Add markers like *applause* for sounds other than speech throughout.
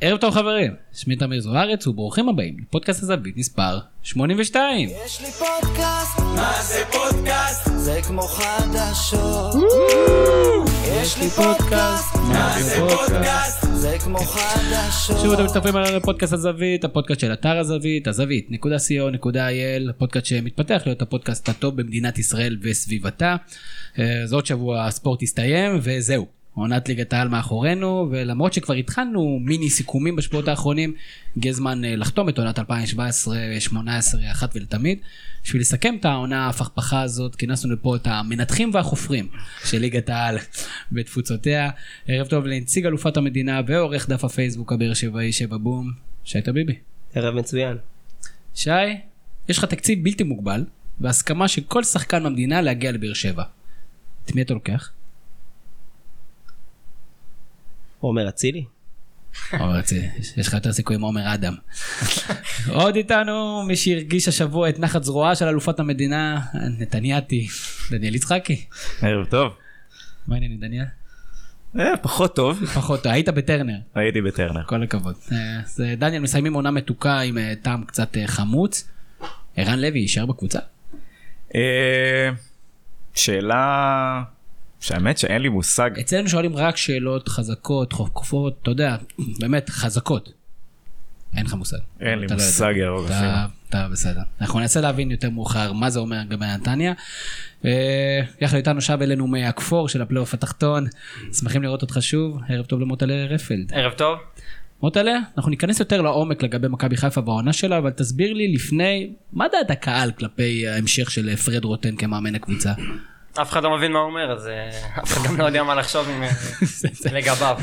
ערב טוב חברים, שמי תמיר זוארץ וברוכים הבאים לפודקאסט הזווית מספר 82. יש לי פודקאסט, מה זה פודקאסט? זה כמו חדשות. יש לי פודקאסט, מה זה פודקאסט? זה כמו חדשות. שוב אתם מצטרפים על פודקאסט הזווית, הפודקאסט של אתר הזווית, הזווית.co.il, הפודקאסט שמתפתח להיות הפודקאסט הטוב במדינת ישראל וסביבתה. אה, אז עוד שבוע הספורט הסתיים וזהו. עונת ליגת העל מאחורינו ולמרות שכבר התחלנו מיני סיכומים בשבועות האחרונים הגיע זמן אה, לחתום את עונת 2017-2018 אחת ולתמיד. בשביל לסכם את העונה ההפכפכה הזאת כינסנו לפה את המנתחים והחופרים של ליגת העל בתפוצותיה. ערב טוב לנציג אלופת המדינה ועורך דף הפייסבוק הבאר שבעי שבע בום שי טביבי. ערב מצוין. שי, יש לך תקציב בלתי מוגבל והסכמה של כל שחקן במדינה להגיע לבאר שבע. את מי אתה לוקח? עומר אצילי? עומר אצילי, יש לך יותר סיכוי עם עומר אדם. עוד איתנו מי שהרגיש השבוע את נחת זרועה של אלופת המדינה, נתניאתי, דניאל יצחקי. ערב טוב. מה העניינים דניאל? אה, פחות טוב. פחות טוב, היית בטרנר, הייתי בטרנר. כל הכבוד. אה, אז אה, דניאל מסיימים עונה מתוקה עם טעם קצת חמוץ. ערן לוי יישאר בקבוצה? שאלה שהאמת שאין לי מושג. אצלנו שואלים רק שאלות חזקות, חופפות, אתה יודע, באמת חזקות. אין לך מושג. אין לי לא. מושג ירוק אפילו. אתה, אתה בסדר. אנחנו ננסה להבין יותר מאוחר מה זה אומר לגבי נתניה. אה, יחד איתנו שב אלינו מהכפור של הפלייאוף התחתון. שמחים לראות אותך שוב. ערב טוב למוטלה רפלד. ערב טוב. מוטלה, אנחנו ניכנס יותר לעומק לגבי מכבי חיפה והעונה שלה, אבל תסביר לי לפני, מה דעת הקהל כלפי ההמשך של פרד רוטן כמאמן הקבוצה? אף אחד לא מבין מה הוא אומר, אז אה, *laughs* אף אחד גם לא יודע מה לחשוב לגביו.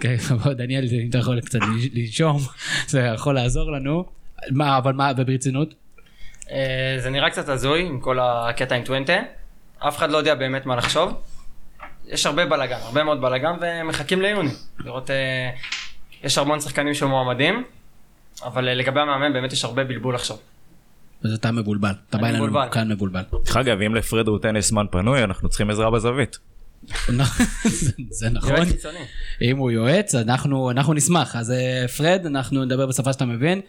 כן, *laughs* בוא, דניאל, אם אתה יכול קצת לנשום, *laughs* זה יכול לעזור לנו. מה, אבל מה, וברצינות? אה, זה נראה קצת הזוי עם כל הקטע עם טווינטה. אף אחד לא יודע באמת מה לחשוב. יש הרבה בלאגן, הרבה מאוד בלאגן, ומחכים ליוני. לראות, אה, יש המון שחקנים שמועמדים, אבל לגבי המאמן באמת יש הרבה בלבול עכשיו. אז אתה מבולבל, אתה בא אלינו. כאן מבולבל. דרך אגב, אם לפרד רוטן יש זמן פנוי, אנחנו צריכים עזרה בזווית. *laughs* זה נכון, יועץ חיצוני. אם הוא יועץ אנחנו אנחנו נשמח, אז אה, פרד אנחנו נדבר בשפה שאתה מבין.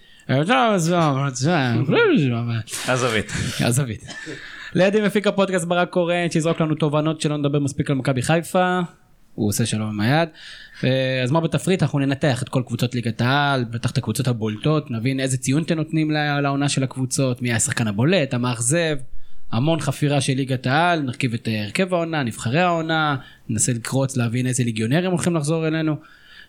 הזווית. הזווית. לידי מפיק הפודקאסט ברק קורן שיזרוק לנו תובנות שלא נדבר מספיק על מכבי חיפה. הוא עושה שלום עם היד. אה, אז מה בתפריט אנחנו ננתח את כל קבוצות ליגת העל, בטח את הקבוצות הבולטות, נבין איזה ציון אתם נותנים לעונה של הקבוצות, מי השחקן הבולט, המאכזב, המון חפירה של ליגת העל, נרכיב את אה, הרכב העונה, נבחרי העונה, ננסה לקרוץ להבין איזה ליגיונרים הולכים לחזור אלינו.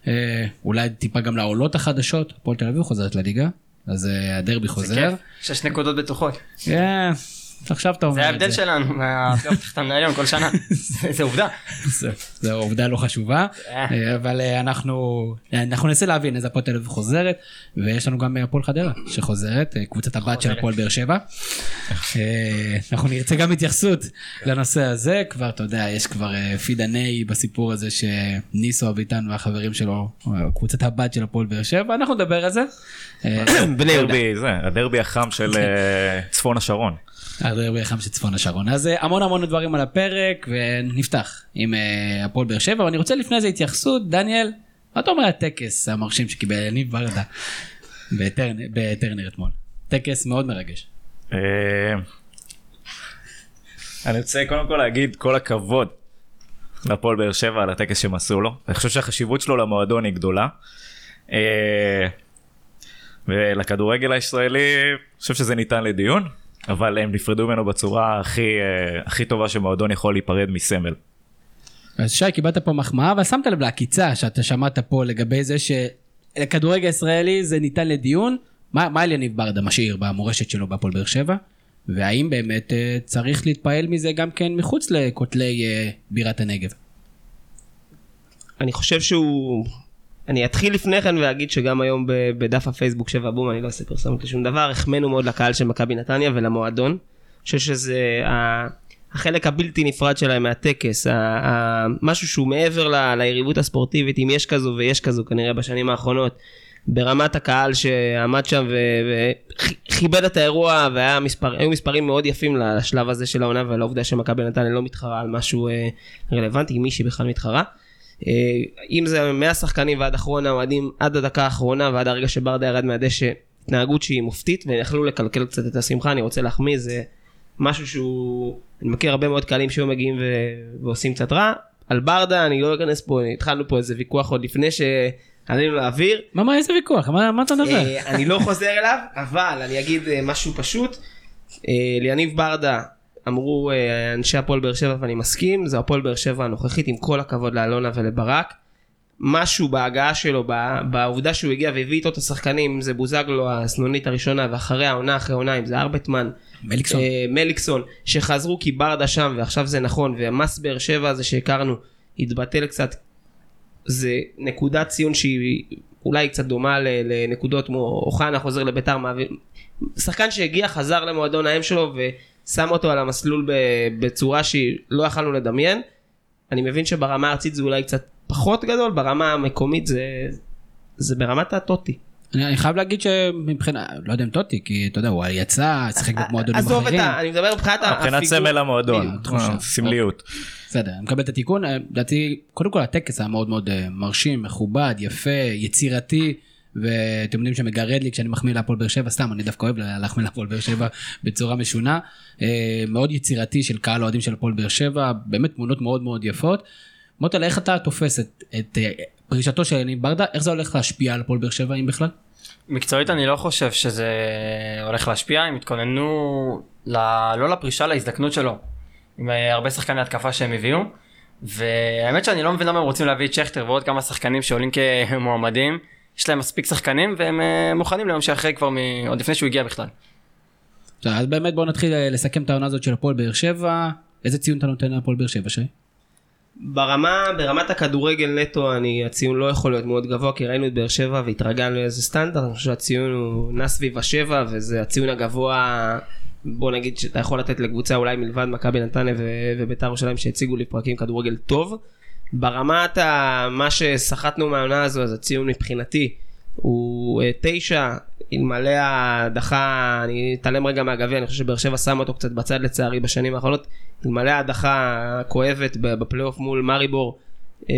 אה, אולי טיפה גם לעולות החדשות, הפועל תל אביב חוזרת לליגה, אז הדרבי זה חוזר. כיף, שש נקודות בטוחות. כן, עכשיו אתה אומר זה את ההבדל שלנו *laughs* מהפלייאוף התחתון העליון כל שנה. *laughs* זה עובדה. זה- זו עובדה לא חשובה, אה. אה, אבל אה, אנחנו אנחנו ננסה להבין איזה הפועל תל אביב חוזרת, ויש לנו גם הפועל חדרה שחוזרת, קבוצת הבת של. הפועל באר שבע. *laughs* אנחנו נרצה גם התייחסות לנושא הזה, כבר אתה יודע, יש כבר פיד הניי בסיפור הזה שניסו אביטן והחברים שלו, קבוצת הבת של הפועל באר שבע, אנחנו נדבר על זה. *coughs* בני. הדרבי, זה, הדרבי החם של אה, צפון השרון. הדרבי החם של צפון השרון. אז אה, המון המון דברים על הפרק ונפתח עם אה, הפועל באר שבע ואני רוצה לפני זה התייחסות דניאל מה אתה אומר הטקס המרשים שקיבל יניב ברדה בטרנר, אתמול. טקס מאוד מרגש. אה, אני רוצה קודם כל להגיד כל הכבוד להפועל באר שבע על הטקס שהם עשו לו. אני חושב שהחשיבות שלו למועדון היא גדולה. אה, ולכדורגל הישראלי, אני חושב שזה ניתן לדיון, אבל הם נפרדו ממנו בצורה הכי, אה, הכי טובה שמועדון יכול להיפרד מסמל. אז שי קיבלת פה מחמאה אבל שמת לב לעקיצה שאתה שמעת פה לגבי זה שלכדורגל הישראלי זה ניתן לדיון מה, מה יניב ברדה משאיר במורשת שלו בהפועל באר שבע והאם באמת אה, צריך להתפעל מזה גם כן מחוץ לכותלי אה, בירת הנגב. אני חושב שהוא... אני אתחיל לפני כן ואגיד שגם היום בדף הפייסבוק שבע בום, אני לא עושה פרסומת לשום דבר, החמאנו מאוד לקהל של מכבי נתניה ולמועדון. אני חושב שזה החלק הבלתי נפרד שלהם מהטקס, משהו שהוא מעבר ל- ליריבות הספורטיבית, אם יש כזו ויש כזו כנראה בשנים האחרונות, ברמת הקהל שעמד שם וכיבד את האירוע והיו מספר, מספרים מאוד יפים לשלב הזה של העונה ולעובדה שמכבי נתניה לא מתחרה על משהו אה, רלוונטי, מישהי בכלל מתחרה. אה, אם זה מהשחקנים ועד אחרון האוהדים, עד הדקה האחרונה ועד הרגע שברדה ירד מהדשא, התנהגות שהיא מופתית, והם יכלו לקלקל קצת את השמחה, אני רוצה להחמיא, זה משהו שהוא, אני מכיר הרבה מאוד קהלים שהיו מגיעים ו... ועושים קצת רע. על ברדה אני לא אכנס פה, התחלנו פה איזה ויכוח עוד לפני שעלינו לאוויר. מה, מה, איזה ויכוח? מה מה אתה מדבר? אה, אני לא חוזר אליו, אבל אני אגיד אה, משהו פשוט. ליניב ברדה אמרו אה, אנשי הפועל באר שבע ואני מסכים, זה הפועל באר שבע הנוכחית עם כל הכבוד לאלונה ולברק. משהו בהגעה שלו, בעובדה שהוא הגיע והביא איתו את השחקנים, זה בוזגלו הסנונית הראשונה ואחריה עונה אחרי עונה, אם זה ארבטמן, מליקסון. אה, מליקסון, שחזרו כי ברדה שם ועכשיו זה נכון, והמס באר שבע הזה שהכרנו התבטל קצת, זה נקודת ציון שהיא אולי קצת דומה לנקודות כמו אוחנה חוזר לביתר, מעביר, שחקן שהגיע חזר למועדון האם שלו ושם אותו על המסלול ב- בצורה שלא יכלנו לדמיין. אני מבין שברמה הארצית זה אולי קצת פחות גדול, ברמה המקומית זה, זה ברמת הטוטי. אני אני חייב להגיד שמבחינה, לא יודע אם טוטי, כי אתה יודע, הוא יצא, שיחק במועדונים עזוב את אחרים. ה... אני מדבר מבחינת מבחינת הפיגור. סמל המועדון. אה, סמליות. בסדר, אני מקבל את התיקון. אה, לדעתי, קודם כל הטקס היה מאוד מאוד אה, מרשים, מכובד, יפה, יצירתי. ואתם יודעים שמגרד לי כשאני מחמיא להפועל באר שבע, סתם, אני דווקא אוהב להחמיא להפועל באר שבע בצורה משונה. אה, מאוד יצירתי של קהל אוהדים של הפועל באר שבע, באמת תמונות מאוד מאוד יפות. מוטל, איך אתה תופס את, את אה, פרישתו של יניב ברדה, איך זה הולך להשפיע על הפועל באר שבע, אם בכלל? מקצועית אני לא חושב שזה הולך להשפיע, הם התכוננו ל... לא לפרישה, להזדקנות שלו. עם אה, הרבה שחקני התקפה שהם הביאו. והאמת שאני לא מבין למה הם רוצים להביא את שכטר ועוד כמה שחקנים שעולים כמועמדים. יש להם מספיק שחקנים והם אה, מוכנים ליום שאחרי כבר מ... עוד לפני שהוא הגיע בכלל. טוב, אז באמת בואו נתחיל אה, לסכם את העונה הזאת של הפועל באר שבע. איזה ציון אתה נותן להפועל באר שבע, שי? ברמה, ברמת הכדורגל נטו, אני, הציון לא יכול להיות מאוד גבוה, כי ראינו את באר שבע והתרגלנו לאיזה סטנדרט, אני חושב שהציון הוא נע סביב השבע, וזה הציון הגבוה, בוא נגיד שאתה יכול לתת לקבוצה אולי מלבד מכבי נתניה וביתר ירושלים שהציגו לי פרקים כדורגל טוב. ברמת ה, מה שסחטנו מהעונה הזו, אז הציון מבחינתי הוא אה, תשע, אלמלא ההדחה, אני אתעלם רגע מהגביע, אני חושב שבאר שבע שם אותו קצת בצד לצערי בשנים האחרונות, אלמלא ההדחה הכואבת בפלייאוף מול מאריבור, אה,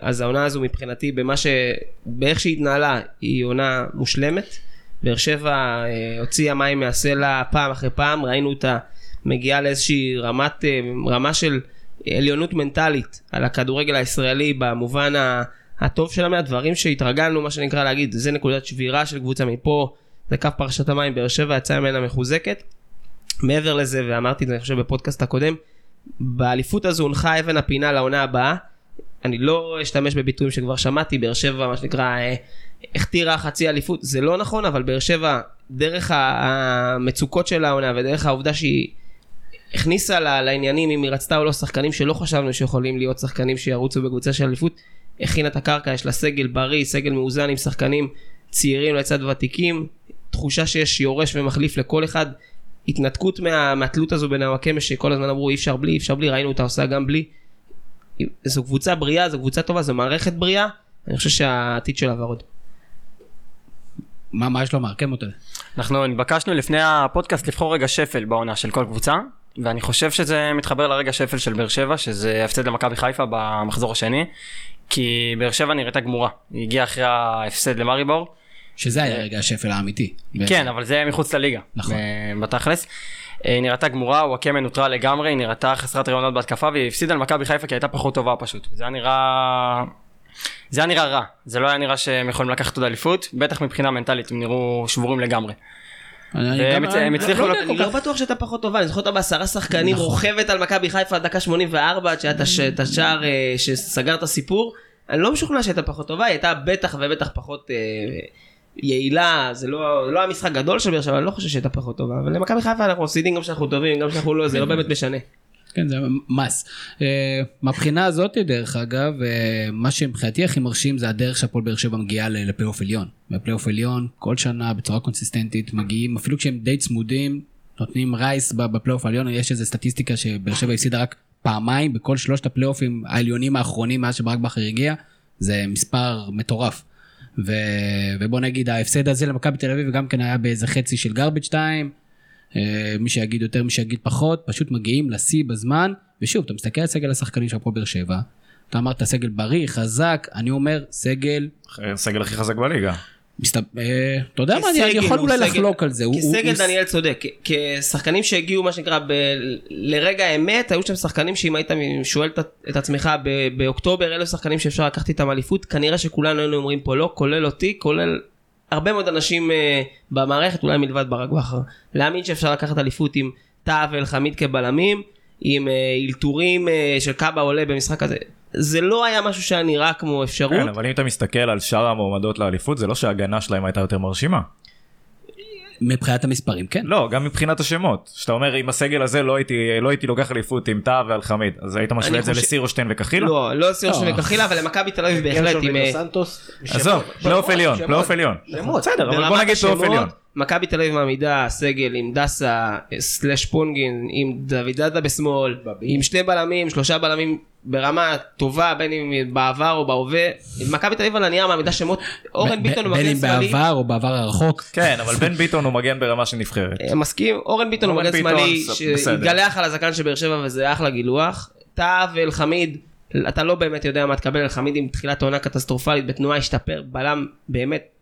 אז העונה הזו מבחינתי, במה ש... באיך שהיא התנהלה, היא עונה מושלמת. באר שבע אה, הוציאה מים מהסלע פעם אחרי פעם, ראינו אותה מגיעה לאיזושהי רמת, רמה של עליונות מנטלית על הכדורגל הישראלי במובן הטוב שלה מהדברים שהתרגלנו, מה שנקרא להגיד, זה נקודת שבירה של קבוצה מפה, זה קו פרשת המים, באר שבע יצאה ממנה מחוזקת. מעבר לזה, ואמרתי את זה אני חושב בפודקאסט הקודם, באליפות הזו הונחה אבן הפינה לעונה הבאה. אני לא אשתמש בביטויים שכבר שמעתי, באר שבע מה שנקרא אה, הכתירה חצי אליפות, זה לא נכון, אבל באר שבע, דרך המצוקות של העונה ודרך העובדה שהיא הכניסה לה- לעניינים אם היא רצתה או לא שחקנים שלא חשבנו שיכולים להיות שחקנים שירוצו בקבוצה של אליפות, הכינה את הקרקע, יש לה סגל בריא, סגל מאוזן עם שחקנים צעירים לצד ותיקים, תחושה שיש יורש ומחליף לכל אחד, התנתקות מה, מהתלות הזו בין הוואקמה שכל הזמן אמרו אי אפשר בלי, אי אפשר בלי, ראינו אותה עושה גם בלי. זו קבוצה בריאה, זו קבוצה טובה, זו מערכת בריאה, אני חושב שהעתיד שלה ורוד. מה, מה יש לומר? כן מוטל. אנחנו נתבקשנו לפני הפודקאסט לבחור רגע שפל בעונה של כל קבוצה, ואני חושב שזה מתחבר לרגע שפל של באר שבע, שזה הפסד למכבי חיפה במחזור השני, כי באר שבע נראתה גמורה, היא הגיעה אחרי ההפסד למאריבור, שזה היה רגע השפל האמיתי. כן, אבל זה מחוץ לליגה, נכון. אה, בתכלס. אה, היא נראתה גמורה, וואקמה נוטרה לגמרי, היא נראתה חסרת רעיונות בהתקפה, והיא הפסידה למכבי חיפה כי הייתה פחות טובה פשוט. זה היה נראה... זה היה נראה רע, זה לא היה נראה שהם יכולים לקחת עוד אליפות, בטח מבחינה מנטלית הם נראו שבורים לגמרי. הם אני- הצליחו לא לא- אני לא בטוח שהייתה פחות טובה, אני זוכר אותה בעשרה שחקנים נכון. רוכבת על מכבי חיפה דקה 84 עד שהיה את הש- את השער אה, שסגר את הסיפור. אני לא משוכנע שהייתה פחות טובה, היא הייתה בטח ובטח פחות אה, יעילה, זה לא לא היה משחק גדול של באר שבע, אני לא חושב שהייתה פחות טובה, אבל למכבי חיפה אנחנו מפסידים גם כשאנחנו טובים, גם כשאנחנו לא, זה לא באמת משנה. כן, זה מס. אה, מהבחינה הזאת, דרך אגב, אה, מה שמבחינתי הכי מרשים זה הדרך שהפועל באר שבע מגיעה לפלייאוף עליון. בפלייאוף עליון, כל שנה, בצורה קונסיסטנטית, מגיעים, אפילו כשהם די צמודים, נותנים race בפלייאוף עליון, יש איזו סטטיסטיקה שבאר שבע הפסידה רק פעמיים בכל שלושת הפלייאופים העליונים האחרונים מאז שברק בכר הגיע, זה מספר מטורף. ו... ובוא נגיד ההפסד הזה למכבי תל אביב גם כן היה באיזה חצי של גרבג' 2. מי שיגיד יותר מי שיגיד פחות פשוט מגיעים לשיא בזמן ושוב אתה מסתכל על סגל השחקנים של הפועל באר שבע אתה אמרת סגל בריא, חזק, אני אומר סגל, הסגל הכי חזק בליגה. אה, אתה יודע מה, אני יכול הוא אולי סגל- לחלוק על זה. כסגל דניאל צודק, כשחקנים שהגיעו מה שנקרא ב... לרגע האמת, היו שם שחקנים שאם היית שואל את- את עצמך ב- באוקטובר, אלו שחקנים שאפשר לקחת איתם אליפות, כנראה שכולנו היינו אומרים פה לא, כולל אותי, כולל הרבה מאוד אנשים אה, במערכת, אולי מלבד ברק בכר, להאמין שאפשר לקחת אליפות עם טאה ואלחמיד כבלמים, עם אה, אלתורים אה, של קאבה עולה במשחק הזה. זה לא היה משהו שהיה נראה כמו אפשרות. כן, אבל אם אתה מסתכל על שאר המועמדות לאליפות, זה לא שההגנה שלהם הייתה יותר מרשימה. מבחינת המספרים, כן. לא, גם מבחינת השמות. שאתה אומר, עם הסגל הזה לא הייתי, לא הייתי לוקח אליפות עם טאהא ואלחמיד. אז היית משווה את זה לסירושטיין וקחילה? לא, לא סירוש לא. וקחילה, אבל למכבי תל אביב בהחלט עם... אה, ודו-סנטוס, עזוב, פלייאוף עליון. פלייאוף עליון. בסדר, אבל בוא נגיד פלייאוף עליון. מכבי תל אביב מעמידה סגל עם דסה, slash פונגין, עם דוד דדה בשמאל, בבי. עם שני בלמים, שלושה בלמים ברמה טובה, בין אם בעבר או בהווה. מכבי תל אביב על הנייר מעמידה שמות, אורן ביטון הוא בין מגן אם שמאלי. בעבר או בעבר הרחוק. כן, אבל בן ביטון הוא מגן ברמה של נבחרת. אה, מסכים, אורן ביטון הוא מגן שמאלי. שהתגלח על הזקן של באר שבע וזה אחלה גילוח. טאה ואלחמיד, אתה לא באמת יודע מה תקבל, אלחמיד עם תחילת עונה קטסטרופלית, בתנועה השתפר, בלם באמת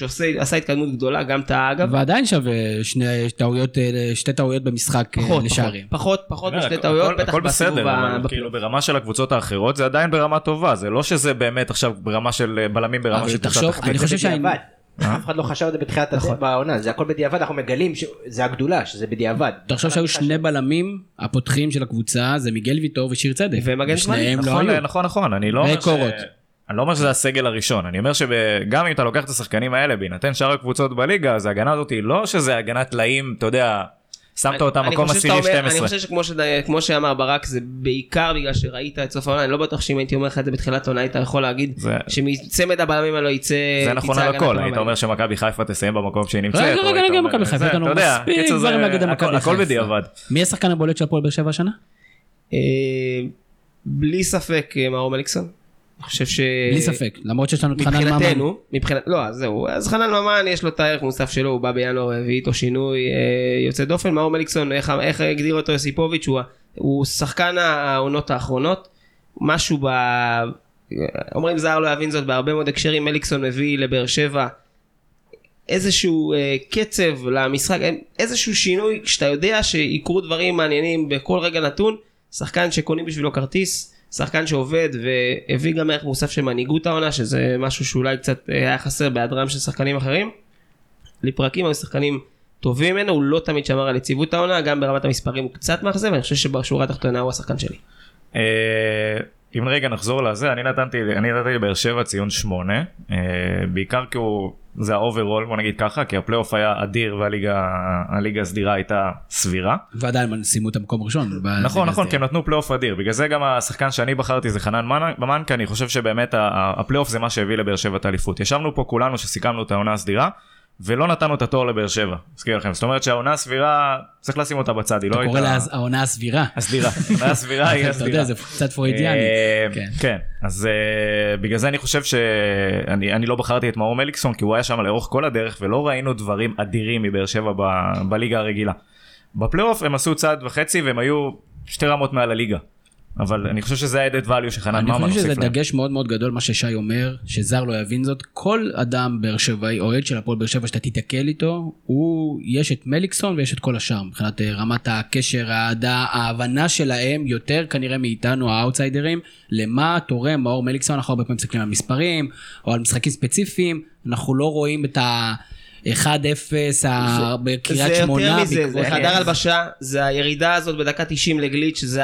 שעשה התקדמות גדולה, גם טאה אגב. ועדיין שווה שני טעויות, אה, שתי טעויות במשחק אה, פחות, לשערים. פחות, פחות לא, משתי הכל- טעויות, הכל- בטח הכל בסיבוב בסדר, ה- אבל בפלייאוף. כאילו ברמה של הקבוצות האחרות זה עדיין ברמה טובה, זה לא שזה באמת עכשיו ברמה של אה, בלמים ברמה של קבוצה תחתית. אני חושב בדיעבד. אף אחד לא חשב על זה בתחילת נכון. העונה, זה הכל בדיעבד, אנחנו מגלים שזה הגדולה, שזה בדיעבד. תחשוב שהיו שני בלמים הפותחים של הקבוצה, זה מיגל ויטור ושיר צדק. ומגן שמאלי. ושניהם לא נכון, היו. נכון, נכון, אני לא אומר ש... וקורות. אני לא אומר שזה הסגל הראשון, אני אומר שגם אם אתה לוקח את השחקנים האלה בהינתן שאר הקבוצות בליגה, אז ההגנה הזאת היא לא שזה הגנת טלאים, אתה יודע, שמת אותה מקום עשירי אומר- אני 12. חושב שכמו שד- שאמר ברק, זה בעיקר בגלל שראית את סוף העונה, אני לא בטוח שאם הייתי אומר לך את זה בתחילת העונה, היית יכול להגיד זה- שמצמד הבלמים האלו יצא... זה נכון על הגנה הכל, היית. אומר שמכבי חיפה תסיים במקום שהיא נמצאת. רגע, רגע, רגע, מכבי חיפה, אתה יודע, הכל-. בדיעבד. מי השחקן הבולט של הפועל באר שבע השנה? אה, בלי ספק אה, מאור מליקסון. אני חושב ש... בלי ספק, למרות שיש לנו את חנן ממן. מבחינתנו, מבחינת, לא, אז זהו, אז חנן ממן יש לו את הערך מוסף שלו, הוא בא בינואר והביא איתו שינוי אה, יוצא דופן, מאור מליקסון, איך, איך הגדיר אותו יוסיפוביץ', הוא, הוא שחקן העונות האחרונות, משהו ב... אומרים זר לא יבין זאת בהרבה מאוד הקשרים, מליקסון מביא לבאר שבע. איזשהו אה, קצב למשחק, איזשהו שינוי, כשאתה יודע שיקרו דברים מעניינים בכל רגע נתון, שחקן שקונים בשבילו כרטיס, שחקן שעובד והביא גם ערך מוסף של מנהיגות העונה, שזה משהו שאולי קצת אה, היה חסר בהיעדרם של שחקנים אחרים. לפרקים היו שחקנים טובים ממנו, הוא לא תמיד שמר על יציבות העונה, גם ברמת המספרים הוא קצת מאכזב, ואני חושב שבשורה התחתונה הוא השחקן שלי. אה, אם רגע נחזור לזה, אני נתתי, אני לבאר שבע ציון 8, בעיקר כי הוא, זה ה overall, בוא נגיד ככה, כי הפלייאוף היה אדיר והליגה הליגה הסדירה הייתה סבירה. ועדיין הם סיימו את המקום הראשון. נכון נכון כי הם נתנו פלייאוף אדיר בגלל זה גם השחקן שאני בחרתי זה חנן ממן- כי אני חושב שבאמת הפלייאוף זה מה שהביא לבאר שבע את האליפות ישבנו פה כולנו שסיכמנו את העונה הסדירה ולא נתנו את התואר לבאר שבע אזכיר לכם זאת אומרת שהעונה הסבירה צריך לשים אותה בצד היא לא אתה קורא הייתה לה העונה הסבירה. הסדירה העונה הסבירה *laughs* היא אתה הסדירה. יודע, זה קצת פרוידיאני. אה, כן. כן אז אה, בגלל זה אני חושב שאני אני לא בחרתי את מאור מליקסון כי הוא היה שם לאורך כל הדרך ולא ראינו דברים אדירים מבאר שבע בליגה הרגילה. בפלייאוף הם עשו צעד וחצי והם היו שתי רמות מעל הליגה. אבל אני חושב שזה ה-added value שחנן אני ממן חושב הוסיף שזה להם. דגש מאוד מאוד גדול מה ששי אומר, שזר לא יבין זאת. כל אדם באר שבעי, אוהד של הפועל באר שבע שאתה תיתקל איתו, הוא, יש את מליקסון ויש את כל השאר. מבחינת אה, רמת הקשר, האהדה, ההבנה שלהם, יותר כנראה מאיתנו האאוטסיידרים, למה תורם מאור מליקסון, אנחנו הרבה פעמים מסתכלים על מספרים, או על משחקים ספציפיים, אנחנו לא רואים את ה... 1-0 ה- בקריית זה שמונה. יותר מזה, זה חדר הלבשה, זה הירידה הזאת בדקה 90 לגליץ', זה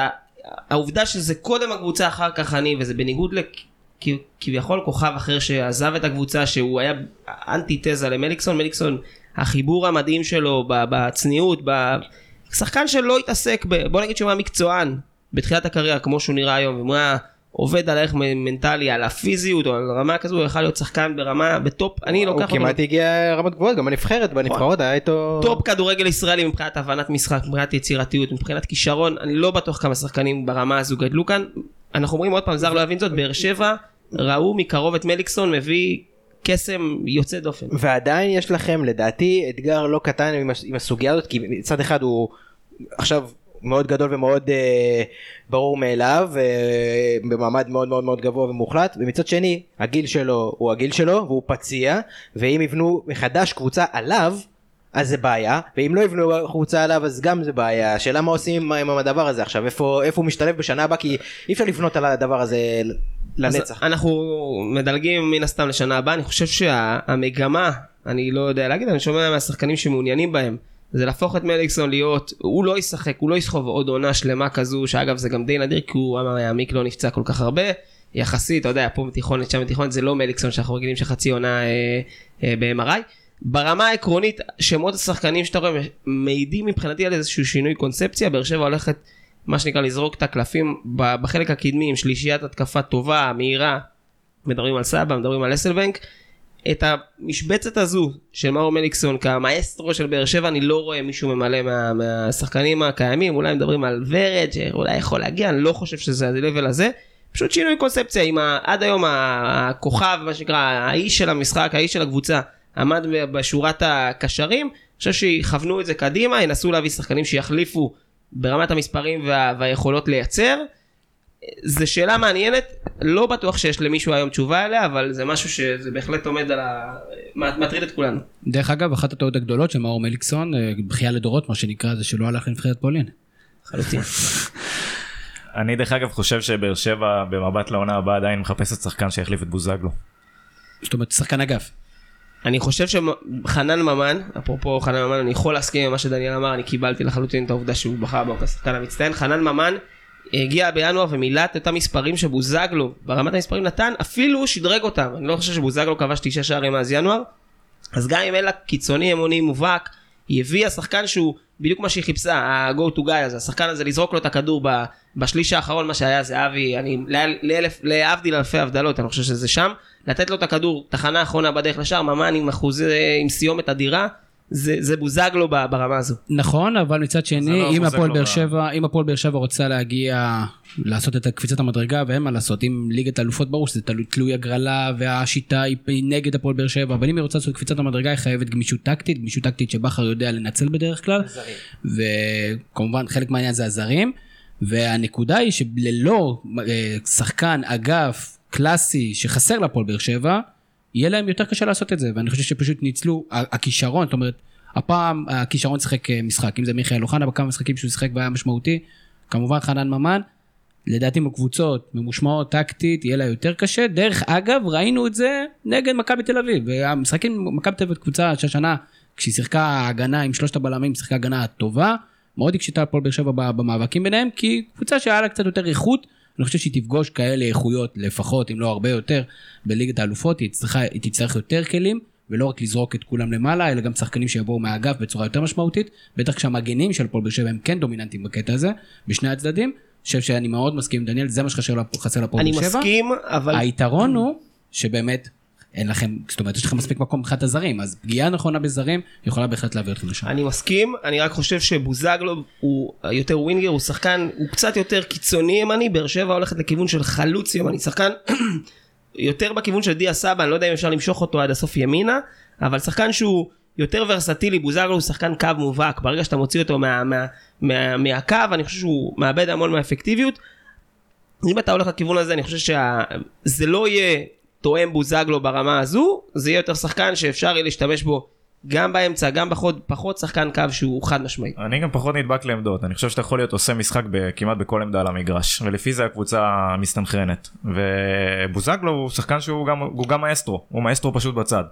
העובדה שזה קודם הקבוצה אחר כך אני, וזה בניגוד לכביכול כוכב אחר שעזב את הקבוצה, שהוא היה אנטי-תזה למליקסון, מליקסון, החיבור המדהים שלו בצניעות, ב- שחקן שלא התעסק, ב- בוא נגיד שהוא היה מקצוען בתחילת הקריירה כמו שהוא נראה היום, היה עובד על הערך מנטלי, על הפיזיות או על רמה כזו, הוא יכול להיות שחקן ברמה, בטופ, אני הוא לוקח אותו כמעט הגיע רמות גבוהות, גם בנבחרת, בנבחרות היה איתו... טופ כדורגל ישראלי מבחינת הבנת משחק, מבחינת יצירתיות, מבחינת כישרון, אני לא בטוח כמה שחקנים ברמה הזו גדלו כאן. אנחנו אומרים עוד פעם, זר לא יבין זאת, באר שבע ראו מקרוב את מליקסון מביא קסם יוצא דופן. ועדיין יש לכם לדעתי אתגר לא קטן עם הסוגיה הזאת כי מצד אחד הוא עכשיו מאוד גדול ומאוד אה, ברור מאליו, אה, במעמד מאוד מאוד מאוד גבוה ומוחלט, ומצד שני, הגיל שלו הוא הגיל שלו, והוא פציע, ואם יבנו מחדש קבוצה עליו, אז זה בעיה, ואם לא יבנו קבוצה עליו אז גם זה בעיה, השאלה מה עושים עם, הדבר הזה עכשיו, איפה, איפה הוא משתלב בשנה הבאה, כי אי אפשר לבנות על הדבר הזה לנצח. אנחנו מדלגים מן הסתם לשנה הבאה, אני חושב שהמגמה, אני לא יודע להגיד, אני שומע מהשחקנים שמעוניינים בהם, זה להפוך את מליקסון להיות, הוא לא ישחק, הוא לא יסחוב עוד עונה שלמה כזו, שאגב זה גם די נדיר, כי הוא אמר, העמיק לא נפצע כל כך הרבה, יחסית, אתה יודע, פה בתיכונת, שם בתיכונת, זה לא מליקסון שאנחנו רגילים שחצי עונה אה, אה, ב-MRI. ברמה העקרונית, שמות השחקנים שאתה רואה מעידים מבחינתי על איזשהו שינוי קונספציה, באר שבע הולכת, מה שנקרא, לזרוק את הקלפים בחלק הקדמי עם שלישיית התקפה טובה, מהירה, מדברים על סבא, מדברים על אסלבנק. את המשבצת הזו של מאור מליקסון כמאסטרו של באר שבע, אני לא רואה מישהו ממלא מה, מהשחקנים הקיימים, אולי מדברים על ורד שאולי יכול להגיע, אני לא חושב שזה ה-level הזה. פשוט שינוי קונספציה, עם ה, עד היום הכוכב, מה שנקרא, האיש של המשחק, האיש של הקבוצה, עמד בשורת הקשרים, אני חושב שיכוונו את זה קדימה, ינסו להביא שחקנים שיחליפו ברמת המספרים וה, והיכולות לייצר. זו שאלה מעניינת, לא בטוח שיש למישהו היום תשובה אליה, אבל זה משהו שזה בהחלט עומד על ה... מטריד את כולנו. דרך אגב, אחת הטעויות הגדולות של מאור מליקסון, אה, בכייה לדורות, מה שנקרא, זה שלא הלך לנבחרת פולין. לחלוטין. *laughs* אני דרך אגב חושב שבאר שבע במבט לעונה הבאה עדיין מחפשת שחקן שיחליף את בוזגלו. זאת אומרת, שחקן אגף. אני חושב שחנן ממן, אפרופו חנן ממן, אני יכול להסכים עם מה שדניאל אמר, אני קיבלתי לחלוטין את העובדה שהוא בחר בו כשחקן המצטיין. חנן ממן הגיע בינואר ומילא את אותם מספרים שבוזגלו ברמת המספרים נתן, אפילו שדרג אותם. אני לא חושב שבוזגלו כבש תשעה שערים מאז ינואר. אז גם אם אין לה קיצוני אמוני מובהק, היא הביאה שחקן שהוא בדיוק מה שהיא חיפשה, ה-go to guy הזה, השחקן הזה לזרוק לו את הכדור ב, בשליש האחרון, מה שהיה זה אבי, אני, להבדיל אלפי הבדלות, אני חושב שזה שם, לתת לו את הכדור, תחנה אחרונה בדרך לשער, ממן עם אחוזי, עם סיומת אדירה, זה, זה בוזגלו ברמה הזו. נכון, אבל מצד שני, לא אם הפועל באר שבע, אם הפועל באר שבע רוצה להגיע, לעשות את קפיצת המדרגה, ואין מה לעשות, אם ליגת האלופות ברור שזה תלוי, תלוי הגרלה, והשיטה היא נגד הפועל באר שבע, אבל אם היא רוצה לעשות קפיצת המדרגה, היא חייבת גמישות טקטית, גמישות טקטית שבכר יודע לנצל בדרך כלל, וכמובן חלק מהעניין זה הזרים, והנקודה היא שללא אה, שחקן אגף קלאסי שחסר להפועל באר שבע, יהיה להם יותר קשה לעשות את זה, ואני חושב שפשוט ניצלו, הכישרון, זאת אומרת, הפעם הכישרון שיחק אה, משחק, אם זה מיכאל אוחנה בכמה משחקים שהוא שיחק והיה משמעותי, כמובן חנן ממן, לדעתי בקבוצות ממושמעות טקטית יהיה לה יותר קשה, דרך אגב ראינו את זה נגד מכבי תל אביב, והמשחקים, מכבי תל אביב קבוצה שהשנה כשהיא שיחקה הגנה עם שלושת הבלמים, שיחקה הגנה טובה, מאוד הקשיתה על הפועל באר שבע במאבקים ביניהם, כי קבוצה שהיה לה קצת יותר איכות, אני חושב שהיא תפגוש כאלה איכויות לפחות, אם לא הרבה יותר, בליגת האלופות, היא, צריכה, היא תצטרך יותר כלים, ולא רק לזרוק את כולם למעלה, אלא גם שחקנים שיבואו מהאגף בצורה יותר משמעותית, בטח כשהמגנים של הפועל באר שבע הם כן דומיננטיים בקטע הזה, בשני הצדדים. אני חושב שאני מאוד מסכים עם דניאל, זה מה שחסר לפ- חסר לפועל אני באר שבע. מסכים, אבל היתרון הוא שבאמת אין לכם, זאת אומרת יש לכם מספיק מקום מבחינת הזרים, אז פגיעה נכונה בזרים יכולה בהחלט להביא אתכם לשם. אני מסכים, אני רק חושב שבוזגלו הוא יותר ווינגר, הוא שחקן, הוא קצת יותר קיצוני ימני, באר שבע הולכת לכיוון של חלוץ ימני, שחקן *clears throat* יותר בכיוון של דיה סבא, אני לא יודע אם אפשר למשוך אותו עד הסוף ימינה, אבל שחקן שהוא יותר ורסטילי, בוזגלו הוא שחקן קו מובהק, ברגע שאתה מוציא אותו מה, מה, מה, מהקו, אני חושב שהוא מאבד המון מהאפקטיביות. אם אתה הולך לכיוון הזה, אני חושב שזה לא יהיה תואם בוזגלו ברמה הזו, זה יהיה יותר שחקן שאפשר יהיה להשתמש בו גם באמצע, גם פחות, פחות שחקן קו שהוא חד משמעי. אני גם פחות נדבק לעמדות אני חושב שאתה יכול להיות עושה משחק כמעט בכל עמדה על המגרש ולפי זה הקבוצה מסתנכרנת ובוזגלו הוא שחקן שהוא גם גם מאסטרו הוא מאסטרו פשוט בצד.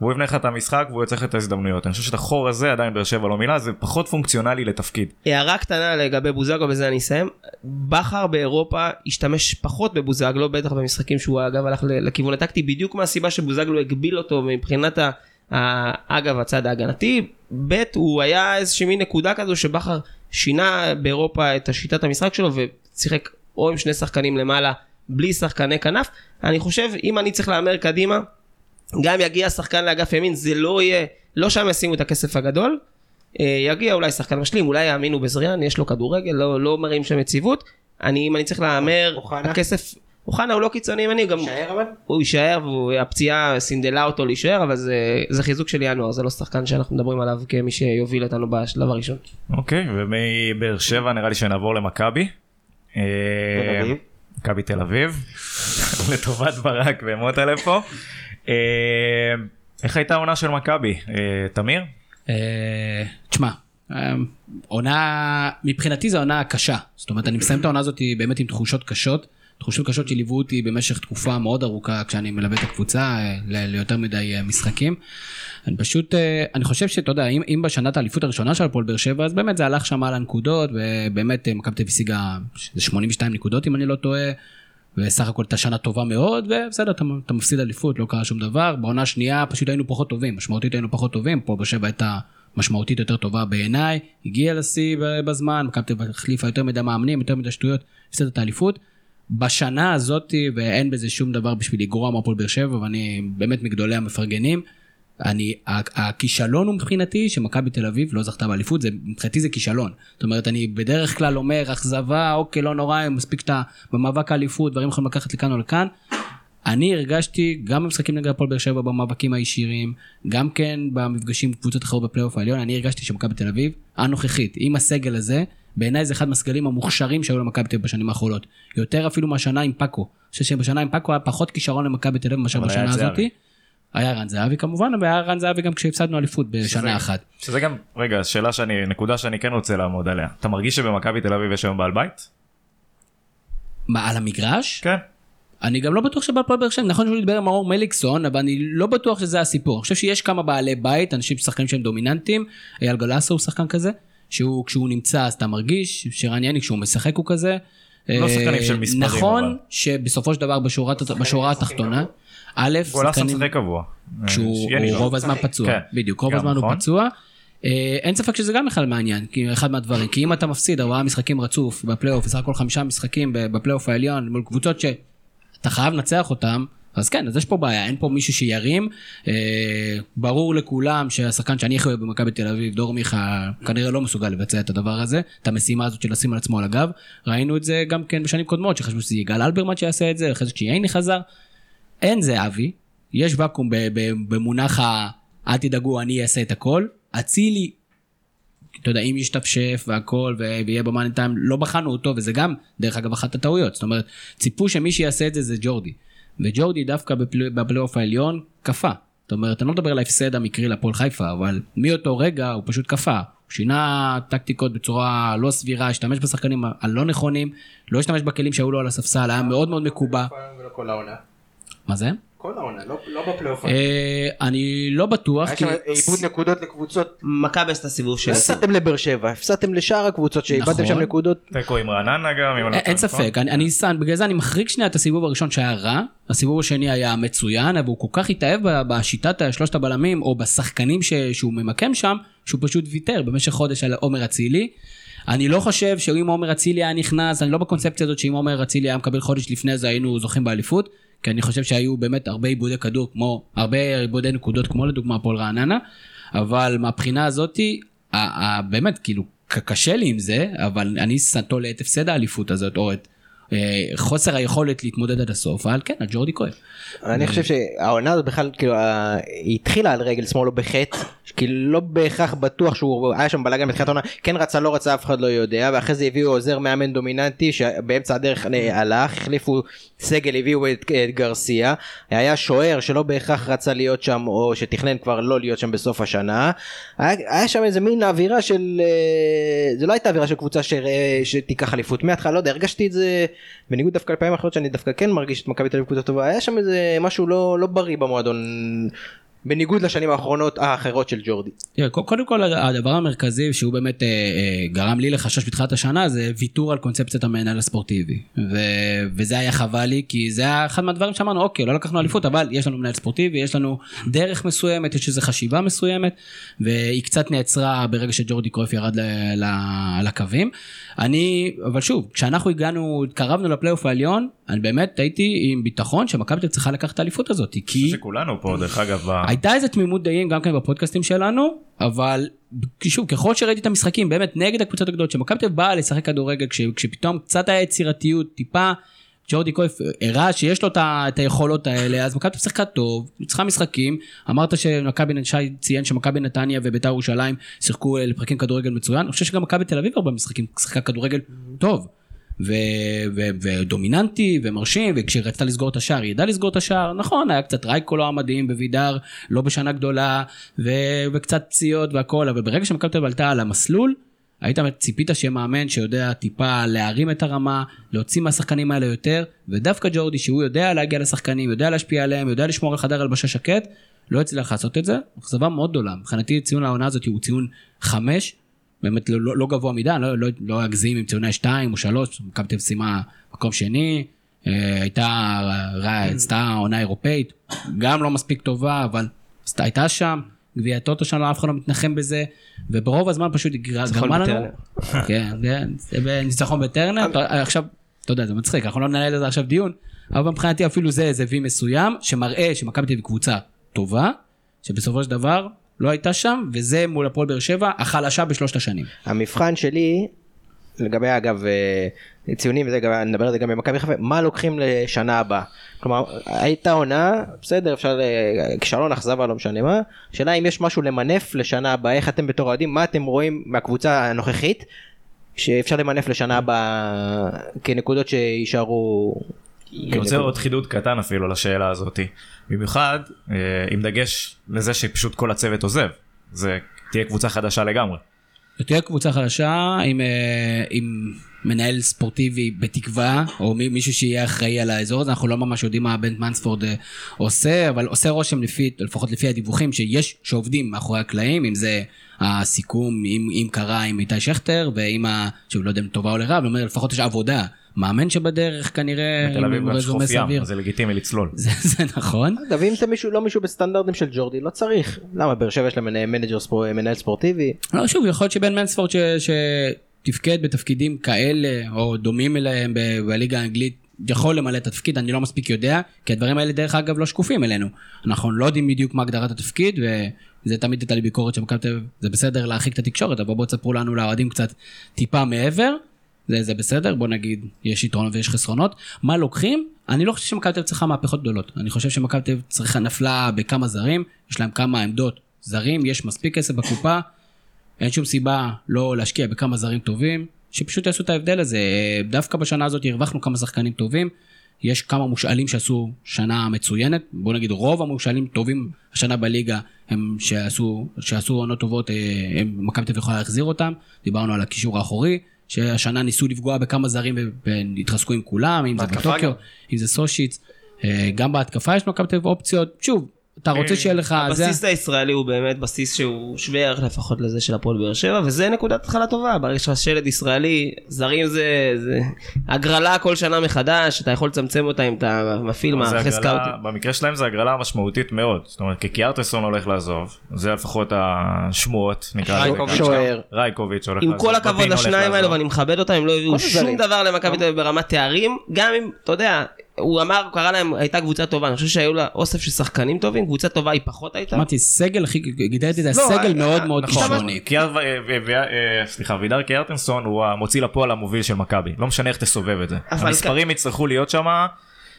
והוא יבנה לך את המשחק והוא יוצא לך את ההזדמנויות אני חושב שאת החור הזה עדיין באר שבע לא מילה זה פחות פונקציונלי לתפקיד. הערה קטנה לגבי בוזגלו, בזה אני אסיים. בכר באירופה השתמש פחות בבוזגלו, בטח במשחקים שהוא אגב הלך לכיוון הטקטי, בדיוק מהסיבה שבוזגלו הגביל אותו מבחינת. ה- אגב הצד ההגנתי, ב' הוא היה איזושהי מין נקודה כזו שבכר שינה באירופה את השיטת המשחק שלו ושיחק או עם שני שחקנים למעלה בלי שחקני כנף. אני חושב אם אני צריך להמר קדימה, גם יגיע שחקן לאגף ימין זה לא יהיה, לא שם ישימו את הכסף הגדול. אה, יגיע אולי שחקן משלים, אולי יאמינו בזריאן, יש לו כדורגל, לא, לא מראים שם יציבות. אני, אם אני צריך להמר, אוחנה? הכסף, אוחנה הוא לא קיצוני ימני, גם הוא יישאר, והפציעה סינדלה אותו להישאר, אבל זה, זה חיזוק של ינואר, זה לא שחקן שאנחנו מדברים עליו כמי שיוביל אותנו בשלב הראשון. אוקיי, ומבאר שבע נראה לי שנעבור למכבי. אה. מכבי תל אביב, *laughs* לטובת ברק ומוטלה פה. אה, איך הייתה העונה של מכבי? אה, תמיר? אה, תשמע, עונה, מבחינתי זו עונה קשה. זאת אומרת, אני מסיים את העונה הזאת באמת עם תחושות קשות. תחושות קשות שליוו אותי במשך תקופה מאוד ארוכה כשאני מלווה את הקבוצה ליותר מדי משחקים. אני פשוט, אני חושב שאתה יודע, אם, אם בשנת האליפות הראשונה של הפועל באר שבע, אז באמת זה הלך שם על הנקודות, ובאמת מכבי תל אביב השיגה זה 82 נקודות אם אני לא טועה. וסך הכל הייתה שנה טובה מאוד, ובסדר, אתה, אתה מפסיד אליפות, לא קרה שום דבר. בעונה השנייה פשוט היינו פחות טובים, משמעותית היינו פחות טובים, פה באר שבע הייתה משמעותית יותר טובה בעיניי, הגיעה לשיא בזמן, אביב החליפה יותר מדי מאמנים, יותר מדי שטויות, הפסידה את האליפות. בשנה הזאתי, ואין בזה שום דבר בשביל לגרוע מהפועל באר שבע, ואני באמת מגדולי המפרגנים. אני, הכישלון הוא מבחינתי שמכבי תל אביב לא זכתה באליפות, זה, מבחינתי זה כישלון. זאת אומרת, אני בדרך כלל אומר, אכזבה, אוקיי, לא נורא, מספיק שאתה במאבק האליפות, דברים יכולים לקחת לכאן או לכאן. אני הרגשתי גם במשחקים נגד הפועל באר שבע במאבקים הישירים, גם כן במפגשים קבוצות אחרות בפלייאוף העליון, אני הרגשתי שמכבי תל אביב, הנוכחית, עם הסגל הזה, בעיניי זה אחד מהסגלים המוכשרים שהיו למכבי תל אביב בשנים האחרונות. יותר אפילו מהשנה עם פאקו. אני חושב שבשנה עם פאקו היה פחות כישרון למכבי תל אביב מאשר בשנה. הזאתי. היה רן זהבי כמובן, והיה רן זהבי גם כשהפסדנו אליפות בשנה שזה- אחת. שזה גם, רגע, שאלה שאני, נקודה שאני כן רוצה לעמוד עליה. אתה מרגיש שבמכבי תל אביב יש היום בעל בית? מה, על המגרש? כן. אני גם לא בטוח שבהפועל באר שבע, נכון שהוא דיבר עם מאור מליקסון, אבל אני לא בטוח שזה הסיפור. אני חושב שיש כמה בעלי בית, אנשים שחקנים שהם דומיננטיים, אייל גלסו הוא שחקן כזה, שהוא כשהוא נמצא אז אתה מרגיש, שרן יני כשהוא משחק הוא כזה. לא אה, שחקנים של מספרים, נכון אבל. שבסופו של דבר בשורת- בשורה התחתונה, א', שחקנים, משחק קבוע. כשהוא הוא לא. רוב הזמן פצוע, כן. בדיוק, רוב גם הזמן הוא נכון. פצוע. אה, אין ספק שזה גם בכלל מעניין, כי אחד מהדברים, כי אם אתה מפסיד ארבעה משחקים רצוף בפלייאוף, בסך הכל חמישה משחקים בפלייאוף העליון, מול קבוצות שאתה חייב לנצח אותם, אז כן, אז יש פה בעיה, אין פה מישהו שירים. אה, ברור לכולם שהשחקן שאני הכי אוהב במכבי תל אביב, דור מיכה, כנראה לא מסוגל לבצע את הדבר הזה, את המשימה הזאת של לשים על עצמו על הגב. ראינו את זה גם כן בשנים קודמות, שחשבו שזה יגאל אלברמן שיעשה את זה, אחרי זה כשייני חזר. אין זהבי, יש ואקום במונח ה... אל תדאגו, אני אעשה את הכל. אצילי, אתה יודע, אם ישתפשף והכל ויהיה במאני טיים, לא בחנו אותו, וזה גם, דרך אגב, אחת הטעויות. זאת אומרת, ציפו שמי שיעשה את זה זה ג'ורדי. וג'ורדי דווקא בפלי- בפלייאוף העליון קפא. זאת אומרת, אני לא מדבר על ההפסד המקרי להפועל חיפה, אבל מאותו רגע הוא פשוט קפא. הוא שינה טקטיקות בצורה לא סבירה, השתמש בשחקנים הלא נכונים, לא השתמש בכלים שהיו לו על הספסל, היה מאוד מאוד מקובע. מה זה? כל העונה, לא לא בפלייאוף. אה, אני לא בטוח, היה כי... שם איבוד נקודות לקבוצות. מכבי עשתה סיבוב של... הפסדתם לבאר שבע, הפסדתם לשאר הקבוצות שאיבדתם נכון. שם נקודות. תיקו עם רעננה גם, לא אין אין טועה, ספק, אני, אני שם, בגלל זה אני מחריג שנייה את הסיבוב הראשון שהיה רע, הסיבוב השני היה מצוין, אבל הוא כל כך התאהב בשיטת שלושת הבלמים, או בשחקנים ש, שהוא ממקם שם, שהוא פשוט ויתר במשך חודש על עומר אצילי. אני לא חושב שאם עומר אצילי היה נכנס, אני לא בקונספציה הזאת שאם עומר אצילי היה מקבל חודש לפני זה היינו זוכים באליפות, כי אני חושב שהיו באמת הרבה עיבודי כדור, כמו, הרבה עיבודי נקודות, כמו לדוגמה הפועל רעננה, אבל מהבחינה הזאתי, באמת, כאילו, קשה לי עם זה, אבל אני סנטו את הפסד האליפות הזאת, או את חוסר היכולת להתמודד עד הסוף, אבל כן, הג'ורדי כואב. אני חושב שהעונה הזאת בכלל כאילו היא התחילה על רגל שמאל או בחטא כאילו לא בהכרח בטוח שהוא היה שם בלאגן בתחילת העונה. כן רצה לא רצה אף אחד לא יודע ואחרי זה הביאו עוזר מאמן דומיננטי שבאמצע הדרך אה, הלך החליפו סגל הביאו את, את גרסיה. היה שוער שלא בהכרח רצה להיות שם או שתכנן כבר לא להיות שם בסוף השנה. היה, היה שם איזה מין אווירה של אה, זה לא הייתה אווירה של קבוצה ש, אה, שתיקח אליפות. מההתחלה לא יודע הרגשתי את זה בניגוד דווקא לפעמים אחרות שאני דווקא כן מרגיש את מכבי תל אביב קבוצה טובה היה שם איזה משהו לא לא בריא במועדון בניגוד לשנים האחרונות האחרות של ג'ורדי. תראה, קודם כל הדבר המרכזי שהוא באמת אה, אה, גרם לי לחשש בתחילת השנה זה ויתור על קונספציית המנהל הספורטיבי ו- וזה היה חבל לי כי זה היה אחד מהדברים שאמרנו אוקיי לא לקחנו אליפות אבל יש לנו מנהל ספורטיבי יש לנו דרך מסוימת יש איזו חשיבה מסוימת והיא קצת נעצרה ברגע שג'ורדי קרויף ירד ל- ל- לקווים אני אבל שוב כשאנחנו הגענו התקרבנו לפלייאוף העליון אני באמת הייתי עם ביטחון שמכבי צריכה לקחת את האליפות הזאת כי שכולנו פה, דרך אגב, הייתה איזה תמימות דעים גם כן בפודקאסטים שלנו, אבל שוב, ככל שראיתי את המשחקים, באמת נגד הקבוצות הגדולות, שמכבי תל באה לשחק כדורגל, כש, כשפתאום קצת היה יצירתיות, טיפה, ג'ורדי קויף הראה שיש לו את היכולות האלה, אז מכבי תל שיחקה טוב, ניצחה משחקים, אמרת שמכבי, שי ציין שמכבי נתניה וביתר ירושלים שיחקו אה, לפרקים כדורגל מצוין, אני חושב שגם מכבי תל אביב הרבה משחקים שיחקה כדורגל טוב. ו- ו- ודומיננטי ומרשים וכשהיא רצתה לסגור את השער היא ידעה לסגור את השער. נכון היה קצת רייקו לא המדהים בווידר לא בשנה גדולה ו- וקצת פציעות והכל אבל ברגע שמכבי תל עלתה על המסלול היית ציפית שיהיה מאמן שיודע טיפה להרים את הרמה להוציא מהשחקנים האלה יותר ודווקא ג'ורדי שהוא יודע להגיע לשחקנים יודע להשפיע עליהם יודע לשמור על חדר הלבשה שקט לא הצליח לעשות את זה. אכזבה מאוד גדולה. מבחינתי ציון העונה הזאת הוא ציון חמש באמת לא, לא, לא גבוה מדי, לא, לא, לא אגזים עם ציוני 2 או 3, מכבי תל אביב סיימה מקום שני, אה, הייתה, עשתה עונה אירופאית, גם לא מספיק טובה, אבל הייתה שם, גביע הטוטו שלנו, אף אחד לא מתנחם בזה, וברוב הזמן פשוט גר- ניצחון גרמה לנו, בטרנר. כן, *laughs* כן, זה ניצחון בטרנר, עכשיו, אתה יודע, זה מצחיק, אנחנו לא ננהל על זה עכשיו דיון, אבל מבחינתי אפילו זה איזה וי מסוים, שמראה שמכבי תל אביב קבוצה טובה, שבסופו של דבר לא הייתה שם, וזה מול הפועל באר שבע, החלשה בשלושת השנים. המבחן שלי, לגבי אגב אה, ציונים וזה, גם- נדבר על זה גם במכבי חיפה, מה לוקחים לשנה הבאה? כלומר, הייתה עונה, בסדר, אפשר, אה, כישלון, אכזבה, לא משנה מה, השאלה אם יש משהו למנף לשנה הבאה, איך אתם בתור אוהדים, מה אתם רואים מהקבוצה הנוכחית, שאפשר למנף לשנה הבאה כנקודות שיישארו... אני רוצה עוד חידוד קטן אפילו לשאלה הזאתי. במיוחד אה, עם דגש לזה שפשוט כל הצוות עוזב. זה תהיה קבוצה חדשה לגמרי. תהיה קבוצה חדשה עם, אה, עם מנהל ספורטיבי בתקווה, או מי- מישהו שיהיה אחראי על האזור הזה, אנחנו לא ממש יודעים מה בן מנספורד אה, עושה, אבל עושה רושם לפי, לפחות לפי הדיווחים, שיש, שעובדים מאחורי הקלעים, אם זה הסיכום, אם, אם קרה עם איתי שכטר, ועם ה... שוב, לא יודע אם טובה או לרע, אבל אומר, לפחות יש עבודה. מאמן שבדרך כנראה, בתל אביב גם יש רזומה חוף ים, זה לגיטימי לצלול. *laughs* זה, זה נכון. אגב, אם זה מישהו, לא מישהו בסטנדרטים של ג'ורדי, לא צריך. למה, באר שבע יש להם מנג'ר ספור- מנהל ספורטיבי? לא, שוב, יכול להיות שבן מנספורד ש... שתפקד בתפקידים כאלה, או דומים אליהם ב- בליגה האנגלית, יכול למלא את התפקיד, אני לא מספיק יודע, כי הדברים האלה דרך אגב לא שקופים אלינו. אנחנו לא יודעים בדיוק מה הגדרת התפקיד, וזה תמיד הייתה לי ביקורת שמכבי תל אביב, זה בסדר להרחיק את התקשורת, אבל בואו תספרו לנו לאוהדים קצת טיפה מעבר. זה, זה בסדר, בוא נגיד, יש יתרונות ויש חסרונות. מה לוקחים? אני לא חושב שמכבי תל צריכה מהפכות גדולות. אני חושב שמכבי תל צריכה נפלה בכמה זרים, יש להם כמה עמדות זרים, יש מספיק כסף בקופה, אין שום סיבה לא להשקיע בכמה זרים טובים, שפשוט יעשו את ההבדל הזה. דווקא בשנה הזאת הרווחנו כמה שחקנים טובים, יש כמה מושאלים שעשו שנה מצוינת, בוא נגיד רוב המושאלים טובים השנה בליגה הם שעשו, שעשו עונות טובות, אה, מכבי תל יכולה להחזיר אותם, דיברנו על הקישור האחורי, שהשנה ניסו לפגוע בכמה זרים ו- והתרסקו עם כולם, אם זה בטוקיו. אם זה סושיץ, אה, גם בהתקפה יש מכבי תל אביב אופציות, שוב, אתה רוצה שיהיה לך, זה, הבסיס הישראלי הוא באמת בסיס שהוא שווה ערך לפחות לזה של הפועל באר שבע וזה נקודת התחלה טובה ברגע שיש לך שלד ישראלי זרים זה זה הגרלה כל שנה מחדש אתה יכול לצמצם אותה אם אתה מפעיל זה מערכי הגרלה- סקאוטים. במקרה שלהם זה הגרלה משמעותית מאוד. זאת אומרת, כי קיארטסון הולך לעזוב, זה לפחות השמועות, נקרא לזה. שוער. רייקוביץ' הולך עם לעזוב. כל הכבוד לשניים האלו. ואני מכבד אותם הם לא הביאו כל שום. דבר למכבי תל אביב ברמת תארים גם אם אתה יודע הוא אמר הוא קרא להם הייתה קבוצה טובה אני חושב שהיו לה אוסף של שחקנים טובים קבוצה טובה היא פחות הייתה. אמרתי סגל הכי, גידלתי את לא, הסגל אה, מאוד אה, מאוד נכון, כישרוני. ו- ו- ו- אה, סליחה, וידר קיארטנסון הוא המוציא לפועל המוביל של מכבי. לא משנה איך תסובב את זה. המספרים יצטרכו להיות שם,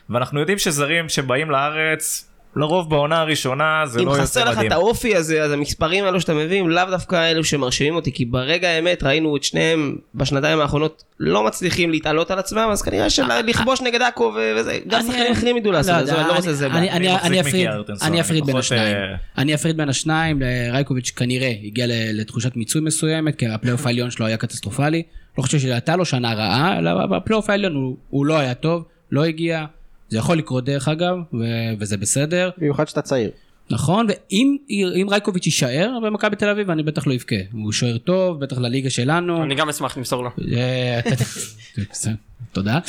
ואנחנו יודעים שזרים שבאים לארץ, לרוב בעונה הראשונה זה אם לא חסר יוצא לך מדהים. את האופי הזה אז המספרים האלו שאתה מביא הם לאו דווקא אלו שמרשימים אותי כי ברגע האמת ראינו את שניהם בשנתיים האחרונות לא מצליחים להתעלות על עצמם אז כנראה שלכבוש נגד עכו וזה גם שחקנים אחרים ידעו לעשות את זה אני לא רוצה. אני- בעיה. אני- אני מחזיק אני אפריד- בין השניים. אה, אני אפריד בין השניים, רייקוביץ' כנראה הגיע לתחושת מיצוי מסוימת, כי הפלייאוף העליון שלו היה קטסטרופלי. לא חושב שהייתה לו שנה רעה, אלא בפלייאוף העליון הוא לא היה טוב, לא הגיע. זה יכול לקרות דרך אגב, ו- וזה בסדר. במיוחד שאתה צעיר. נכון, ואם אם רייקוביץ' יישאר במכבי תל אביב, אני בטח לא אבכה. הוא שוער טוב, בטח לליגה שלנו. אני גם אשמח למסור לו. אה, תודה.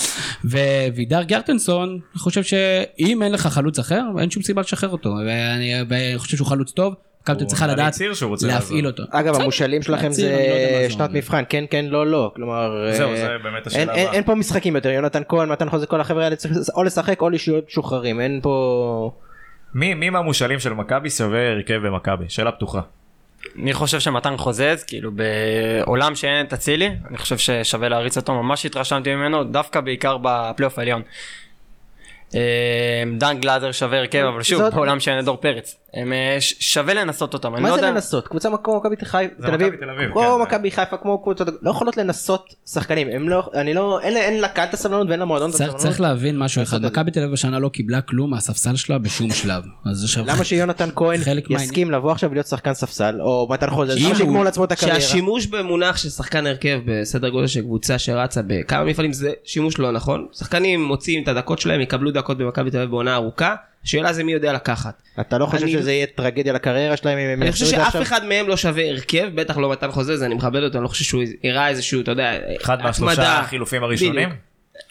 ווידר גרטנסון, אני חושב שאם אין לך חלוץ אחר, אין שום סיבה לשחרר אותו. ואני ואני חושב שהוא חלוץ טוב, מכבי תל אביב צריכה לדעת להפעיל. אותו. אגב, המושאלים שלכם לא זה שנת. מבחן, כן, כן, לא, לא. כלומר, אה, אין- פה משחקים יותר, יונתן כהן, מתן חוזה, כל החבר'ה האלה צריך או לשחק או להיות משוחררים, אין פה... מי מי מהמושאלים של מכבי שווה הרכב במכבי? שאלה פתוחה. אני חושב שמתן חוזז, כאילו בעולם שאין את אצילי, אני חושב ששווה להריץ אותו, ממש התרשמתי ממנו, דווקא בעיקר בפלייאוף העליון. אה, דן גלאזר שווה הרכב, אבל שוב, זאת- בעולם שאין את דור פרץ. הם, אה, ש- שווה לנסות אותם, מה לא זה יודע... לנסות? קבוצה כמו מכבי זה תל אביב, תל אביב, כמו כן. מכבי חיפה, כמו קבוצות, לא יכולות לנסות שחקנים, הם לא, אני לא, אין אין לקהל את הסבלנות ואין למועדון את צריך, הסבלנות. צריך להבין משהו אחד, זה. מכבי תל אביב השנה לא קיבלה כלום מהספסל שלה בשום שלב. למה שיונתן כהן *laughs* יסכים לבוא עכשיו ולהיות שחקן ספסל, או מתן חוזז, אם למה שיגמור לעצמו את הקריירה? שהשימוש במונח של שחקן הרכב בסדר גודל של קבוצה שרצה בכמה מפעלים זה שימוש לא נכון. שחקנים מוציאים את הדקות שלהם, יקבלו דקות במכבי תל אביב בעונה ארוכה. השאלה זה מי יודע לקחת. אתה לא חושב אני- שזה יהיה טרגדיה לקריירה שלהם אם הם אני חושב שאף עכשיו? אחד מהם לא שווה הרכב, בטח לא מתן חוזז, אני מכבד אותו, אני לא חושב שהוא הראה איזשהו, אתה יודע, אחד מהשלושה. החילופים הראשונים. בדיוק.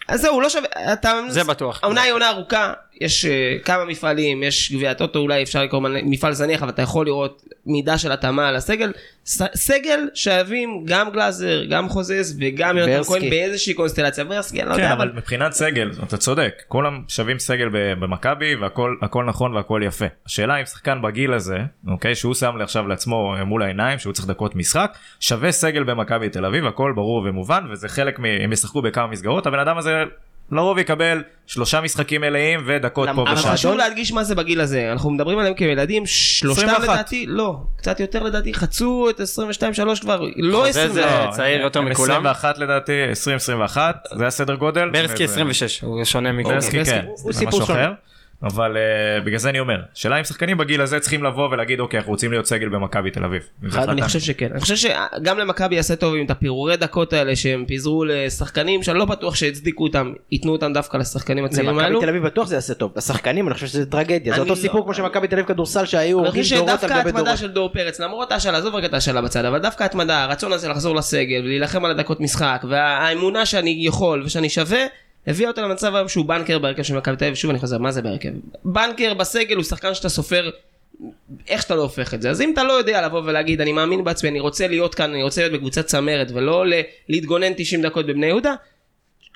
אז זהו, לא שווה, אתה... זה בטוח. העונה היא עונה ארוכה, יש אה, כמה מפעלים, יש גביע טוטו, אולי אפשר לקרוא מפעל זניח, אבל אתה יכול לראות מידה של התאמה על הסגל. ס- סגל שווים גם גלאזר, גם חוזז וגם יונתן. כהן באיזושהי קונסטלציה. ורסקי, אני לא כן, יודע, אבל אבל... מבחינת סגל, אתה צודק, כולם שווים סגל ב- במכבי והכל הכל נכון והכל יפה. השאלה אם שחקן בגיל הזה, אוקיי, שהוא שם לי עכשיו לעצמו מול העיניים, שהוא צריך דקות משחק, שווה סגל במכבי תל אביב, הכל ברור ומובן, וזה חלק מ... הם ישחקו בכמה מסגרות, הבן אדם הזה לרוב יקבל שלושה משחקים מלאים ודקות פה למה- אבל ושם. חשוב להדגיש מה זה בגיל הזה, אנחנו מדברים עליהם כילדים, שלושתם 21. לדעתי, לא, קצת יותר לדעתי, חצו את 22-3 כבר, לא חוזז 20. זה- לא, צעיר יותר מכולם. 21 לדעתי, 2021, זה הסדר גודל. ברסקי וזה- 26, הוא שונה מכולם. ברסקי כן, הוא זה סיפור משהו שונה. אבל uh, בגלל זה אני אומר, שאלה אם שחקנים בגיל הזה צריכים לבוא ולהגיד אוקיי אנחנו רוצים להיות סגל במכבי תל אביב. אני. חושב שכן, אני חושב שגם למכבי יעשה טוב אם את הפירורי דקות האלה שהם פיזרו לשחקנים שאני לא בטוח שהצדיקו אותם, ייתנו אותם דווקא לשחקנים הצעירים למכבי האלו. תל אביב בטוח זה יעשה טוב, לשחקנים אני חושב שזה טרגדיה, זה אני אותו לא- סיפור כמו שמכבי תל אביב כדורסל שהיו אני הורגים חושב דורות שדווקא על גבי ההתמדה דורות. של דור פרץ, למרות ההשאלה, עזוב רגע את ההשאלה בצד, אבל דווקא ההתמדה, הרצון הזה לחזור לסגל ולהילחם על הדקות משחק, והאמונה שאני יכול ושאני שווה, הביאה אותה למצב היום שהוא בנקר בהרכב של מכבי תל אביב, שוב אני חוזר, מה זה בהרכב? בנקר בסגל הוא שחקן שאתה סופר איך שאתה לא הופך את זה. אז אם אתה לא יודע לבוא ולהגיד, אני מאמין בעצמי, אני רוצה להיות כאן, אני רוצה להיות בקבוצת צמרת, ולא להתגונן 90 דקות בבני יהודה,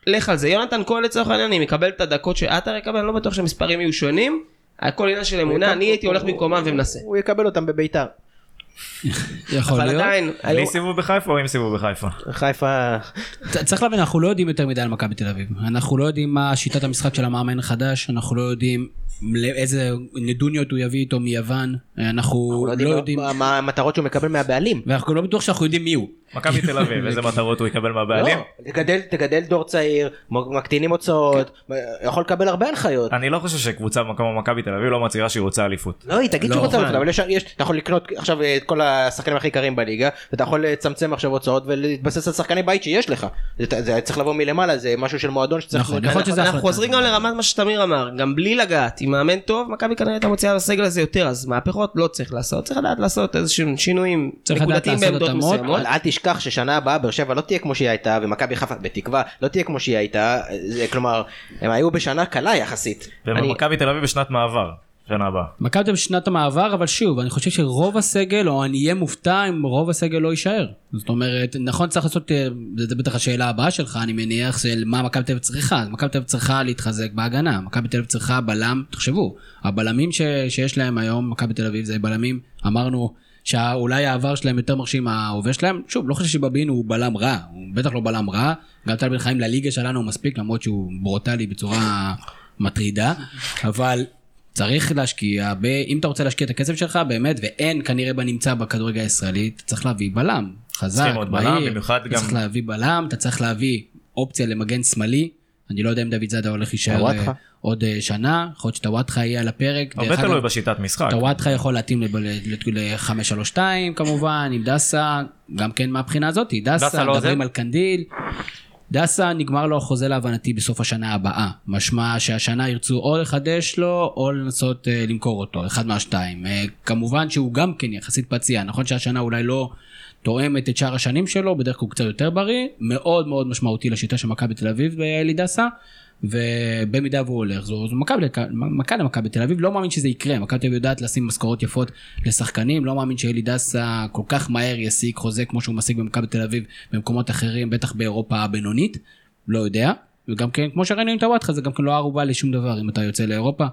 לך על זה. יונתן כהן לצורך העניין, אני מקבל את הדקות שעטר יקבל, אני לא בטוח שהמספרים יהיו שונים. הכל עניין של אמונה, אני הייתי הולך במקומם ומנסה. הוא יקבל אותם בביתר. יכול אבל להיות. עדיין, בלי סיבוב בחיפה או עם סיבוב בחיפה? חיפה, צריך להבין, אנחנו לא יודעים יותר מדי על מכבי תל אביב. אנחנו לא יודעים מה שיטת המשחק של המאמן החדש, אנחנו לא יודעים לאיזה נדוניות הוא יביא איתו מיוון, אנחנו אנחנו לא יודעים, מה- מה המטרות שהוא מקבל מהבעלים. ואנחנו לא בטוח שאנחנו יודעים מי הוא. מכבי תל אביב, איזה מטרות הוא יקבל מהבעלים? לא, תגדל, תגדל דור צעיר, מקטינים הוצאות, יכול לקבל הרבה הנחיות. אני לא חושב שקבוצה במקום מכבי תל אביב לא מצהירה שהיא רוצה אליפות. לא, היא תגיד לא, שהוא רוצה אבל- לעשות, אבל אתה יכול לקנות עכשיו את כל השחקנים הכי יקרים בליגה, ואתה יכול לצמצם עכשיו הוצאות ולהתבסס על שחקני בית שיש לך. זה, זה צריך לבוא מלמעלה, זה משהו של מועדון שצריך... נכון, אנחנו. חוזרים גם לרמת מה שתמיר אמר, גם בלי לגעת, עם מאמן טוב, מכבי כנראה הייתה מוציאה לסגל הזה יותר, אז מהפכות לא צריך לעשות, צריך לדעת לעשות איזשהם שינויים נקודתיים בעמדות. מסוימות. תשכח ששנה הבאה באר שבע לא תהיה כמו שהיא הייתה, ומכבי חיפה בתקווה לא תהיה כמו שהיא הייתה, זה, כלומר, הם היו בשנה קלה יחסית. ומכבי תל אביב בשנת מעבר, שנה הבאה. מכבי תל אביב שנת המעבר, אבל שוב, אני חושב שרוב הסגל, או אני אהיה מופתע אם רוב הסגל לא יישאר. זאת אומרת, נכון צריך לעשות, אה, זה בטח השאלה הבאה שלך, אני מניח, של מה מכבי תל אביב צריכה. מכבי תל אביב צריכה להתחזק בהגנה, מכבי תל אביב צריכה בלם, תחשבו, הבלמים ש, שיש להם היום, מכבי תל אביב, זה בלמים, אמרנו, שאולי העבר שלהם יותר מרשים מההווה שלהם, שוב, לא חושב שבבין הוא בלם רע, הוא בטח לא בלם רע, גם טל בן חיים לליגה שלנו הוא מספיק, למרות שהוא ברוטלי בצורה מטרידה, אבל צריך להשקיע, ב... אם אתה רוצה להשקיע את הכסף שלך באמת, ואין כנראה בנמצא בכדורגל הישראלי, אתה צריך להביא בלם, חזק, מהיר, אתה צריך להביא בלם, אתה צריך להביא אופציה למגן שמאלי, אני לא יודע אם דוד זאדה הולך להישאר. אה, עוד אה, שנה, יכול להיות שטוואטחה יהיה על הפרק, הרבה תלוי בשיטת משחק. טוואטחה יכול להתאים ל-532 כמובן, עם דסה, גם כן מהבחינה הזאת, דסה, לא מדברים? על קנדיל. דסה נגמר לו החוזה להבנתי בסוף השנה הבאה, משמע שהשנה ירצו או לחדש לו או לנסות uh, למכור אותו, אחד מהשתיים. כמובן שהוא גם כן יחסית פציע, נכון שהשנה אולי לא תואמת את שאר השנים שלו, בדרך כלל הוא קצת יותר בריא, מאוד מאוד משמעותי לשיטה של מכבי תל אביב באלי דסה. ובמידה והוא הולך זו, לק- מכבי למכבי תל אביב לא מאמין שזה יקרה מכבי תל אביב יודעת לשים משכורות יפות לשחקנים לא מאמין שאלי דסה כל כך מהר ישיג חוזה כמו שהוא משיג במכבי תל אביב במקומות אחרים בטח באירופה הבינונית לא יודע וגם כן כמו שראינו עם טוואטחה זה גם כן לא ערובה לשום דבר אם אתה יוצא לאירופה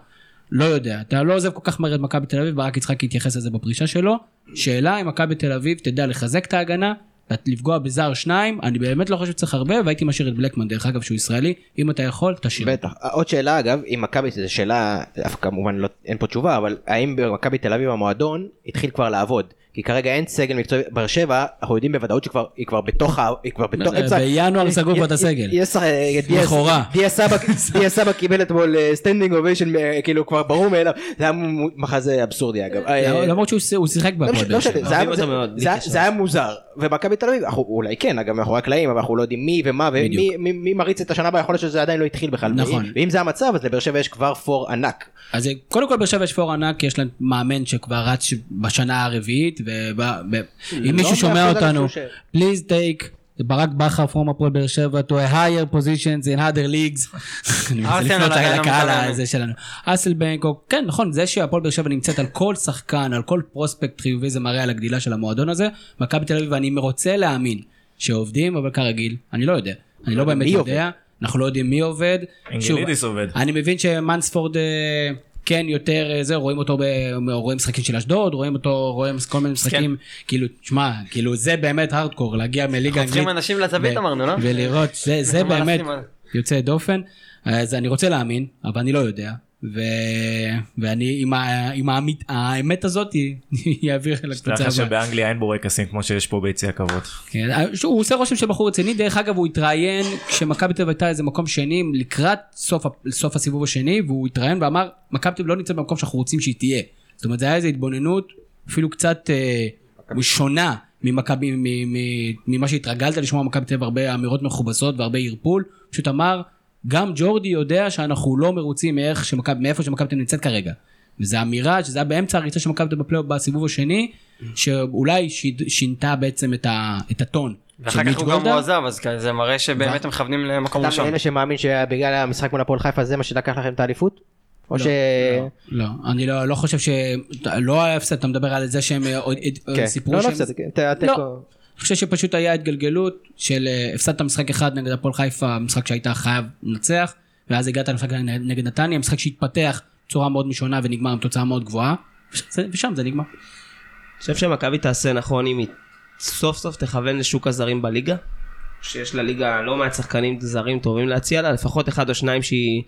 לא יודע, אתה לא עוזב כל כך מהר את מכבי תל אביב, ברק יצחקי התייחס לזה בפרישה שלו. שאלה אם מכבי תל אביב תדע לחזק את ההגנה, לפגוע בזר שניים, אני באמת לא חושב שצריך הרבה, והייתי משאיר את בלקמן, דרך אגב, שהוא ישראלי, אם אתה יכול, תשאיר. בטח. עוד שאלה אגב, אם מכבי, זו שאלה, כמובן לא, אין פה תשובה, אבל האם במכבי תל אביב המועדון התחיל כבר לעבוד? כי כרגע אין סגל מקצועי, באר שבע, אנחנו יודעים בוודאות שהיא כבר בתוך, ה- היא כבר בתוך אמצע. בינואר סגרו כבר את יש- הסגל. אה, לכאורה. דיה *laughs* סבא- קיבל אתמול standing ovation, כאילו כבר ברור מאליו, זה היה מחזה אבסורדי אגב. אה, למרות שהוא הוא שיחק לא בהפועל באר לא שבע. זה היה- מוזר, ומכבי תל אביב, אולי כן, אגב מאחורי הקלעים, אבל אנחנו לא יודעים מי ומה, ומי מריץ את השנה הבאה, יכול להיות שזה עדיין לא התחיל בכלל. נכון. ואם- זה המצב, אז לבאר שבע יש כבר פור ענק. אז אה, קודם כל באר שבע יש פור ענק, יש להם מאמן שכבר רץ בשנה הרביעית, ואם מישהו שומע אותנו, please take ברק בכר from הפועל באר שבע to a higher positions in other leagues. *laughs* אני מנסה לפנות לא לקהל מקבלת. הזה שלנו. אסלבנק, או כן נכון, זה שהפועל באר שבע נמצאת על כל שחקן, על כל פרוספקט חיובי זה מראה על הגדילה של המועדון הזה. מכבי תל אביב, אני רוצה להאמין שעובדים, אבל כרגיל, אני לא יודע. אני לא באמת יודע, אנחנו לא יודעים מי עובד. שוב, אינגלידיס עובד. אני מבין שמנספורד אה, כן יותר אה, זה רואים אותו ב... רואים משחקים של אשדוד רואים אותו רואים כל מיני משחקים כאילו תשמע כאילו זה באמת הארדקור להגיע מליגה חותכים אנשים לזווית אמרנו, לא? ולראות זה זה באמת יוצא דופן. אז אני רוצה להאמין אבל אני לא יודע ו... ואני עם, ה... עם האמית... האמת הזאת יעביר תדע לקבוצה לך הבאה. שבאנגליה אין בורקסים כמו שיש פה ביציע הכבוד. כן, שהוא עושה רושם של בחור רציני, דרך אגב הוא התראיין כשמכבי תל אביב הייתה איזה מקום שני לקראת סוף, סוף הסיבוב השני והוא התראיין ואמר מכבי תל אביב לא נמצאת במקום שאנחנו רוצים שהיא תהיה. זאת אומרת זה היה איזו התבוננות אפילו קצת אה, שונה ממכבי, מ- מ- ממה שהתרגלת לשמוע מכבי תל אביב הרבה אמירות מכובסות והרבה ערפול, פשוט אמר גם ג'ורדי יודע שאנחנו לא מרוצים מאיך שמכבי, מאיפה שמכבי נמצאת כרגע. וזו אמירה שזה היה באמצע הריצה של מכבי בפלייאוף בסיבוב השני, שאולי שיד- שינתה בעצם את, ה, את הטון. ואחר כך הוא גם גולדהר. הוא עזב, אז זה מראה שבאמת הם מכוונים למקום אתה ראשון. מאלה שמאמין שבגלל המשחק מול הפועל חיפה זה מה שלקח לכם את האליפות? או ש... לא, אני לא, לא חושב ש... לא ההפסד, אתה מדבר על זה שהם אה, כן. סיפרו לא, לא שהם... הפסד, כן, תיקו. חושב שפשוט היה התגלגלות של אה, הפסדת משחק אחד נגד הפועל חיפה, משחק שהיית חייב לנצח, ואז הגעת למשחק נגד נתניה, משחק שהתפתח בצורה מאוד משונה ונגמר עם תוצאה מאוד גבוהה, וש- ושם זה נגמר. אני חושב שמכבי תעשה נכון אם היא סוף סוף תכוון לשוק הזרים בליגה. שיש לליגה לא מעט שחקנים זרים טובים להציע לה, לפחות אחד או שניים שהיא,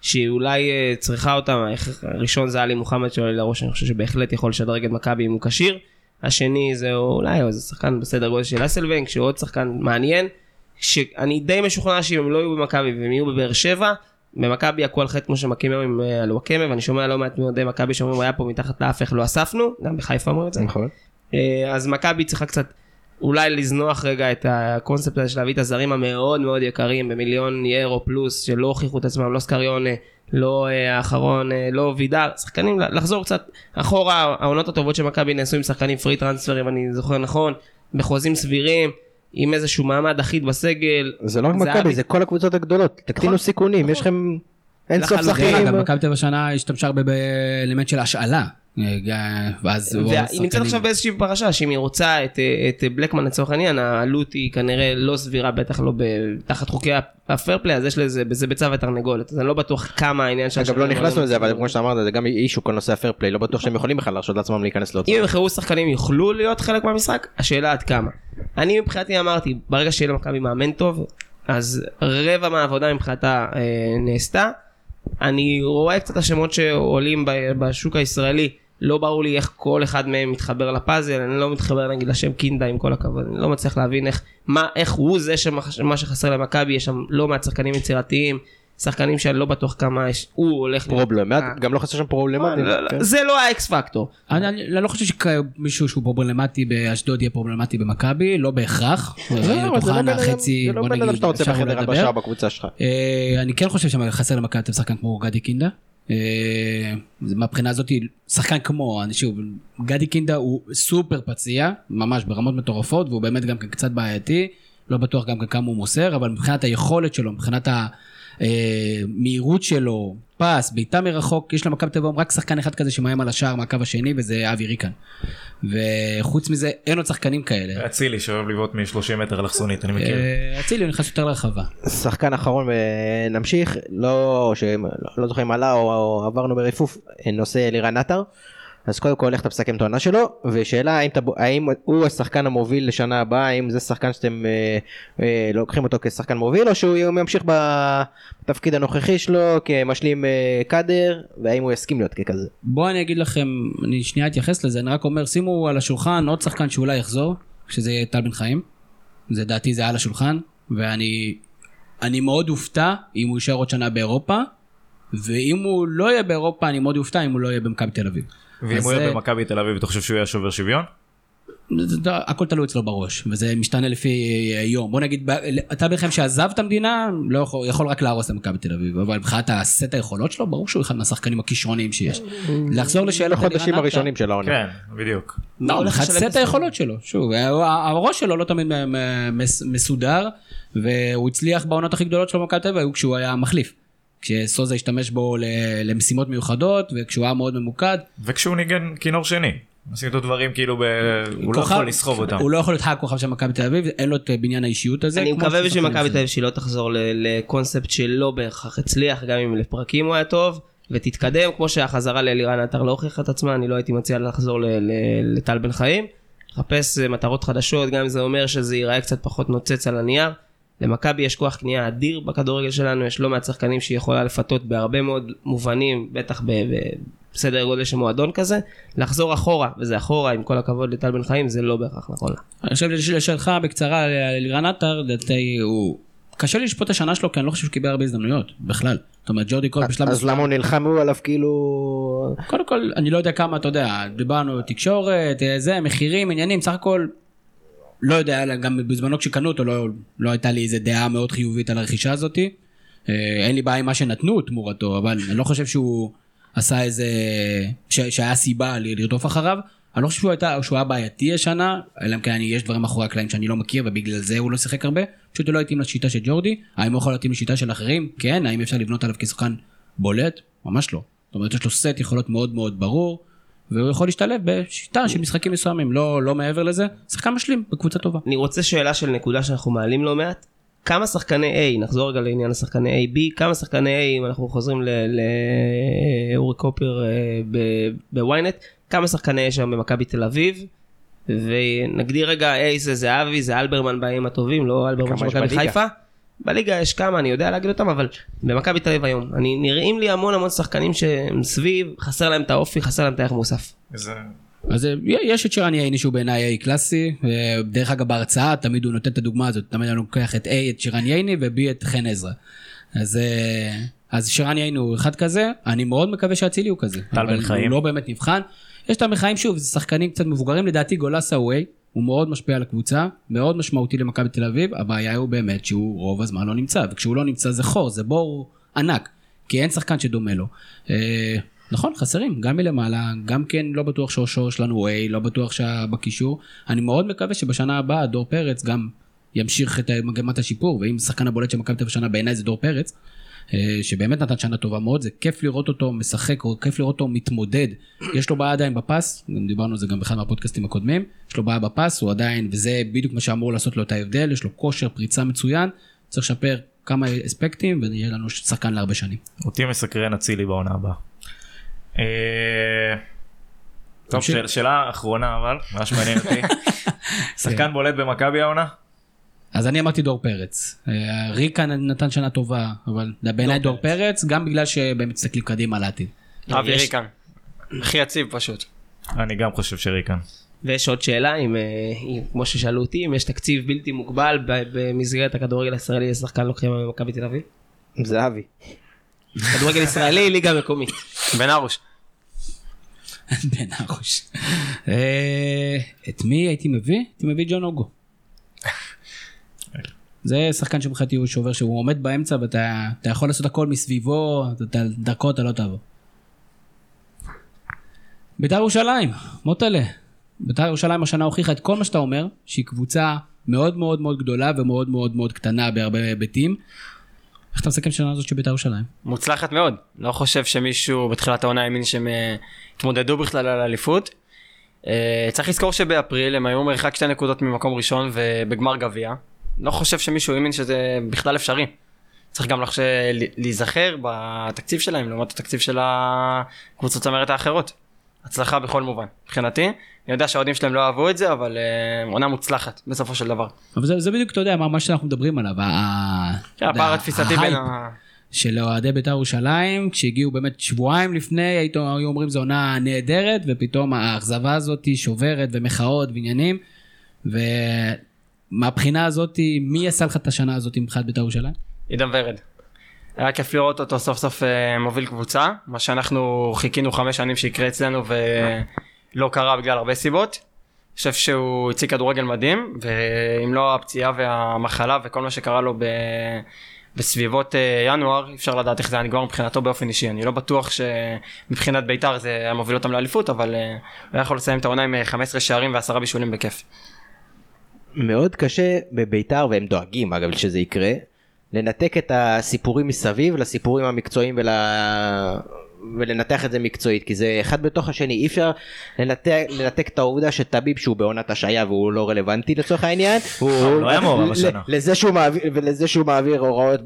שהיא אולי אה, צריכה אותם. הראשון זה עלי מוחמד שעולה לראש, אני חושב שבהחלט יכול לשדרג את מכבי אם הוא כשיר. השני זה אולי איזה שחקן בסדר גודל של אסלבנק, שהוא עוד שחקן מעניין. שאני די משוכנע שאם הם לא יהיו במכבי והם יהיו בבאר שבע, במכבי יכו על חטא כמו שמכים היום עם אה, אלוואקמה, ואני שומע לא מעט מאוהדי מכבי שאומרים היה פה מתחת לאף איך לא אספנו, גם בחיפה אמרו את זה. נכון. אה, אז מכבי צריכה קצת אולי לזנוח רגע את הקונספט הזה של להביא את הזרים המאוד מאוד יקרים במיליון יורו פלוס שלא הוכיחו את עצמם, לא סקריונה, לא אה, האחרון, אה, לא וידר, שחקנים לחזור קצת אחורה, העונות הטובות של מכבי נעשו עם שחקנים פרי טרנספר אם אני זוכר נכון, בחוזים סבירים, עם איזשהו מעמד אחיד בסגל. זה לא רק מכבי, זה כל הקבוצות הגדולות. תקטינו סיכונים, יש לכם אין סוף. שחקנים. מכבי תל אביב השנה השתמשה הרבה באלמנט של ההשאלה. ואז... והיא נמצאת עכשיו באיזושהי פרשה שאם היא רוצה את, את בלקמן לצורך העניין העלות היא כנראה לא סבירה בטח לא ב- תחת חוקי ה fair play אז יש לזה זה ביצה ותרנגולת אז אני לא בטוח כמה העניין של אגב לא נכנסנו. לזה אבל כמו שאמרת זה גם issue כל נושא ה fair play לא בטוח שהם יכולים בכלל להרשות לעצמם להיכנס אם לאוצר. הם יבחרו שחקנים יוכלו להיות חלק מהמשחק השאלה עד כמה. אני מבחינתי אמרתי ברגע שיהיה למכבי מאמן טוב אז רבע מהעבודה מבחינתה אה, נעשתה. אני רואה קצת השמות שעולים ב- בשוק הישראלי לא ברור לי איך כל אחד מהם מתחבר לפאזל אני לא מתחבר נגיד לשם קינדה עם כל הכבוד אני לא מצליח להבין איך מה איך הוא זה שמח- מה שחסר למכבי יש שם לא מעט שחקנים יצירתיים שחקנים שאני לא בטוח כמה יש הוא הולך פרובלמט אה, גם לא חסר שם פרובלמטים. לא, לא, כן. זה לא ה X factor. אני, אני אני לא חושב שמישהו שהוא פרובלמטי באשדוד יהיה פרובלמטי במכבי, לא בהכרח. לא, זה לא אוחנה בן אדם- חצי, זה לא בן אדם נגיד, שאתה רוצה בחדר. הלבשה בקבוצה שלך. אה, אני כן חושב שחסר למכבי תל אביב שחקן כמו גדי קינדה. אה, מהבחינה הזאת שחקן כמו, אני שוב, גדי קינדה הוא סופר פציע, ממש ברמות מטורפות, והוא באמת גם כן קצת בעייתי, לא בטוח גם כן כמה הוא מוסר, אבל מבחינת היכולת שלו, מבחינת המהירות שלו, פס, בעיטה מרחוק, יש למכבי תל אביב רק שחקן אחד כזה שמאיים על השער מהקו השני, וזה אבי ריקן. וחוץ מזה אין עוד שחקנים כאלה. אצילי שאוהב לבעוט מ-30 מטר אלכסונית, אני מכיר. אה, אצילי הוא נכנס יותר לרחבה. שחקן אחרון ונמשיך, לא, שלא לא זוכר אם עלה או, או עברנו בריפוף, נושא אלירן עטר. אז קודם כל איך אתה מסכם את העונה שלו, ושאלה האם, אתה, האם הוא השחקן המוביל לשנה הבאה, האם זה שחקן שאתם אה, אה, לוקחים אותו כשחקן מוביל, או שהוא ממשיך בתפקיד הנוכחי שלו כמשלים אה, קאדר, והאם הוא יסכים להיות ככזה. בוא אני אגיד לכם, אני שנייה אתייחס לזה, אני רק אומר שימו על השולחן עוד שחקן שאולי יחזור, שזה יהיה טל בן חיים. זה דעתי זה על השולחן, ואני אני מאוד אופתע אם הוא יישאר עוד שנה באירופה, ואם הוא לא יהיה באירופה אני מאוד אופתע אם הוא לא יהיה במכבי תל אביב. ואם הוא יהיה זה- במכבי תל אביב אתה חושב שהוא יהיה שובר שוויון? הכל תלוי אצלו בראש וזה משתנה לפי אה, יום בוא נגיד אתה בכם שעזב את המדינה לא יכול, יכול רק להרוס את מכבי תל אביב אבל מבחינת הסט היכולות שלו ברור שהוא אחד מהשחקנים הכישרוניים שיש. לחזור לשאלת בחודשים הראשונים של העונה. כן, בדיוק. לא, מבחינת סט היכולות שלו, שוב, ה- הראש שלו לא תמיד מסודר, והוא הצליח בעונות הכי גדולות שלו במכבי תל אביב, היו כשהוא היה מחליף. כשסוזה השתמש בו ל- למשימות מיוחדות, וכשהוא היה מאוד ממוקד. וכשהוא ניגן כינור שני. עושים איתו דברים כאילו ב... הוא לא יכול לסחוב אותם. הוא לא יכול להיות הכוכב של מכבי תל אביב, אין לו את בניין האישיות הזה. אני מקווה בשביל מכבי תל. אביב שהיא לא תחזור לקונספט שלא בהכרח הצליח, גם אם לפרקים הוא היה טוב, ותתקדם, כמו שהחזרה לאלירן עטר לא הוכיחה את עצמה, אני לא הייתי מציע לחזור לטל בן חיים. לחפש אה, מטרות חדשות, גם אם זה אומר שזה ייראה קצת פחות נוצץ על הנייר. למכבי יש כוח קנייה אדיר בכדורגל שלנו, יש לא מעט שחקנים שהיא יכולה לפתות בהרבה מאוד מובנים, בטח בסדר גודל של מועדון כזה. לחזור אחורה, וזה אחורה, עם כל הכבוד לטל בן חיים, זה לא בהכרח נכון. אני חושב לש- לשאלתך בקצרה על אלירן עטר, לדעתי הוא... קשה לי לשפוט את השנה שלו כי אני לא חושב שהוא קיבל הרבה הזדמנויות בכלל. זאת אומרת ג'ורדי קול בשלב אז למה הוא נלחמו עליו כאילו... קודם כל אני לא יודע כמה אתה יודע דיברנו תקשורת אה, זה מחירים עניינים סך הכל לא יודע גם בזמנו כשקנו אותו לא, לא הייתה לי איזה דעה מאוד חיובית על הרכישה הזאתי. אה, אין לי בעיה עם מה שנתנו תמורתו אבל אני לא חושב שהוא עשה איזה ש, שהיה סיבה לרדוף אחריו. אני לא חושב שהוא, הייתה, שהוא היה בעייתי השנה אלא אם כן יש דברים מאחורי הקלעים שאני לא מכיר ובגלל זה הוא לא שיחק הרבה. פשוט הוא לא התאים לשיטה של ג'ורדי. האם הוא יכול להתאים לשיטה של אחרים? כן האם אפשר לבנות עליו כשחקן בולט? ממש לא. זאת אומרת יש לו סט יכולות מאוד מאוד ברור והוא יכול להשתלב בשיטה של משחקים מסוימים לא לא מעבר לזה שחקן משלים בקבוצה טובה. אני רוצה שאלה של נקודה שאנחנו מעלים לא מעט. כמה שחקני A, נחזור רגע לעניין השחקני A, B, כמה שחקני A, אם אנחנו חוזרים ל- לאורי קופר אה, ב- בוויינט, כמה שחקני יש שם במכבי תל אביב, ונגדיר רגע A זה זהבי, זה אלברמן בימים הטובים, לא אלברמן של מכבי בליגה? חיפה. בליגה יש כמה, אני יודע להגיד אותם, אבל במכבי תל אביב היום, אני, נראים לי המון המון שחקנים שהם סביב, חסר להם את האופי, חסר להם את הערך מוסף. זה... אז אה, יש את שירן ייני שהוא בעיניי A קלאסי אה, דרך אגב בהרצאה תמיד הוא נותן את הדוגמה הזאת תמיד אני לוקח את A את שירן ייני ו-B את חן עזרא. אז אה, אז שירן ייני הוא אחד כזה אני מאוד מקווה שאצילי הוא כזה. טל בן חיים. הוא לא באמת נבחן. יש את המחיים שוב זה שחקנים קצת מבוגרים לדעתי גולסה הוא A הוא מאוד משפיע על הקבוצה מאוד משמעותי למכבי תל אביב הבעיה הוא באמת שהוא רוב הזמן לא נמצא וכשהוא לא נמצא זה חור זה בור ענק כי אין שחקן שדומה לו. אה, נכון חסרים גם מלמעלה גם כן לא בטוח שהשור שלנו A לא בטוח שבקישור אני מאוד מקווה שבשנה הבאה דור פרץ גם ימשיך את מגמת השיפור ואם שחקן הבולט של מכבי תל אביב השנה בעיניי זה דור פרץ. אה, שבאמת נתן שנה טובה מאוד זה כיף לראות אותו משחק או כיף לראות אותו מתמודד יש לו בעיה עדיין בפס גם דיברנו על זה גם באחד מהפודקאסטים הקודמים יש לו בעיה בפס הוא עדיין וזה בדיוק מה שאמור לעשות לו את ההבדל יש לו כושר פריצה מצוין צריך לשפר כמה אספקטים ויהיה לנו שחקן להרבה שנים. אותי מסקרן אצילי בעונה הבאה. אה, טוב, שאלה אחרונה אבל, ממש מעניין אותי. *laughs* שחקן בולט במכבי העונה? אז אני אמרתי דור פרץ. אה, ריקה נתן שנה טובה, אבל בעיניי דור פרץ, גם בגלל שהם מסתכלים קדימה לעתיד. אבי ריקן. הכי יציב פשוט. אני גם חושב שריקן. ויש עוד שאלה, אם, אה, אם, כמו ששאלו אותי, אם יש תקציב בלתי מוגבל ב- במסגרת הכדורגל הישראלי לשחקן לוקחים ממכבי תל אביב? זהבי. כדורגל ישראלי, *laughs* ליגה מקומית. בן ארוש. בן ארוש. אה, את מי הייתי מביא? הייתי מביא ג'ון אוגו. זה שחקן שמבחינתי הוא שובר שהוא עומד באמצע ואתה אתה יכול לעשות הכל מסביבו, אתה- דרכו אתה לא תעבור. בית"ר ירושלים, מוטלה. בית"ר ירושלים השנה הוכיחה את כל מה שאתה אומר, שהיא קבוצה מאוד מאוד מאוד גדולה ומאוד מאוד מאוד קטנה בהרבה היבטים. איך אתה מסכם שנה הזאת של בית"ר ירושלים? מוצלחת מאוד. לא חושב שמישהו בתחילת העונה האמין שהם אה, יתמודדו בכלל על אליפות. אה, צריך לזכור שבאפריל הם היו מרחק שתי נקודות ממקום ראשון ובגמר גביע. לא חושב שמישהו האמין שזה בכלל אפשרי. צריך גם לחש... להיזכר בתקציב שלהם לעומת התקציב של הקבוצות צמרת האחרות. הצלחה בכל מובן. מבחינתי, אני יודע שהאוהדים שלהם לא אהבו את זה, אבל אה, עונה מוצלחת בסופו של דבר. אבל זה, זה בדיוק, אתה יודע, מה, מה שאנחנו מדברים עליו. כן, הפער התפיסתי בין ה... של אוהדי בית"ר ירושלים, כשהגיעו באמת שבועיים לפני, היו היו אומרים זו עונה נהדרת, ופתאום האכזבה הזאת שוברת, ומחאות ועניינים. ומהבחינה הזאת, מי עשה לך את השנה הזאת מבחינת בית"ר ירושלים? עידן ורד. היה כיף לראות אותו סוף סוף אה, מוביל קבוצה, מה שאנחנו חיכינו חמש שנים שיקרה אצלנו ולא קרה בגלל הרבה סיבות. אני חושב שהוא הציג כדורגל מדהים, ואם לא הפציעה והמחלה וכל מה שקרה לו ב... בסביבות אה, ינואר, אפשר לדעת איך זה היה נגמר מבחינתו באופן אישי. אני לא בטוח שמבחינת בית"ר זה היה מוביל אותם לאליפות, אבל אה, הוא היה יכול לסיים את העונה עם אה, 15 שערים ועשרה בישולים בכיף. מאוד קשה בביתר והם דואגים אגב שזה יקרה לנתק את הסיפורים מסביב לסיפורים המקצועיים ול... ולנתח את זה מקצועית כי זה אחד בתוך השני אי אפשר לנתק, לנתק את העובדה שטביב שהוא בעונת השעיה והוא לא רלוונטי לצורך העניין הוא לא היה מעורב השנה. לזה שהוא מעביר ולזה שהוא מעביר הוראות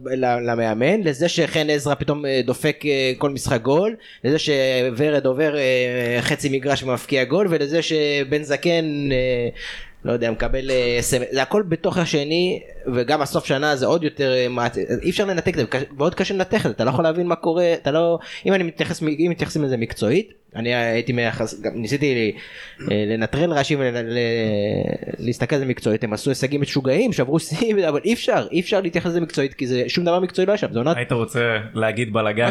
למאמן לזה שחן עזרא פתאום אה, דופק אה, כל משחק גול לזה שוורד עובר אה, חצי מגרש ומפקיע גול ולזה שבן זקן לא יודע, מקבל אה, סמל, זה הכל בתוך השני, וגם הסוף שנה זה עוד יותר, אה, אי אפשר לנתק את זה, מאוד קשה לנתח את זה, אתה לא יכול להבין מה קורה, אתה לא, אם אני מתייחס, אם מתייחסים לזה מקצועית, אני הייתי מייחס, גם ניסיתי אה, לנטרל רעשים ולהסתכל על זה מקצועית, הם עשו הישגים משוגעים, שברו שיאים, *laughs* אבל אי אפשר, אי אפשר להתייחס לזה מקצועית, כי זה שום דבר מקצועי לא היה שם, זה עונת היית רוצה להגיד בלאגן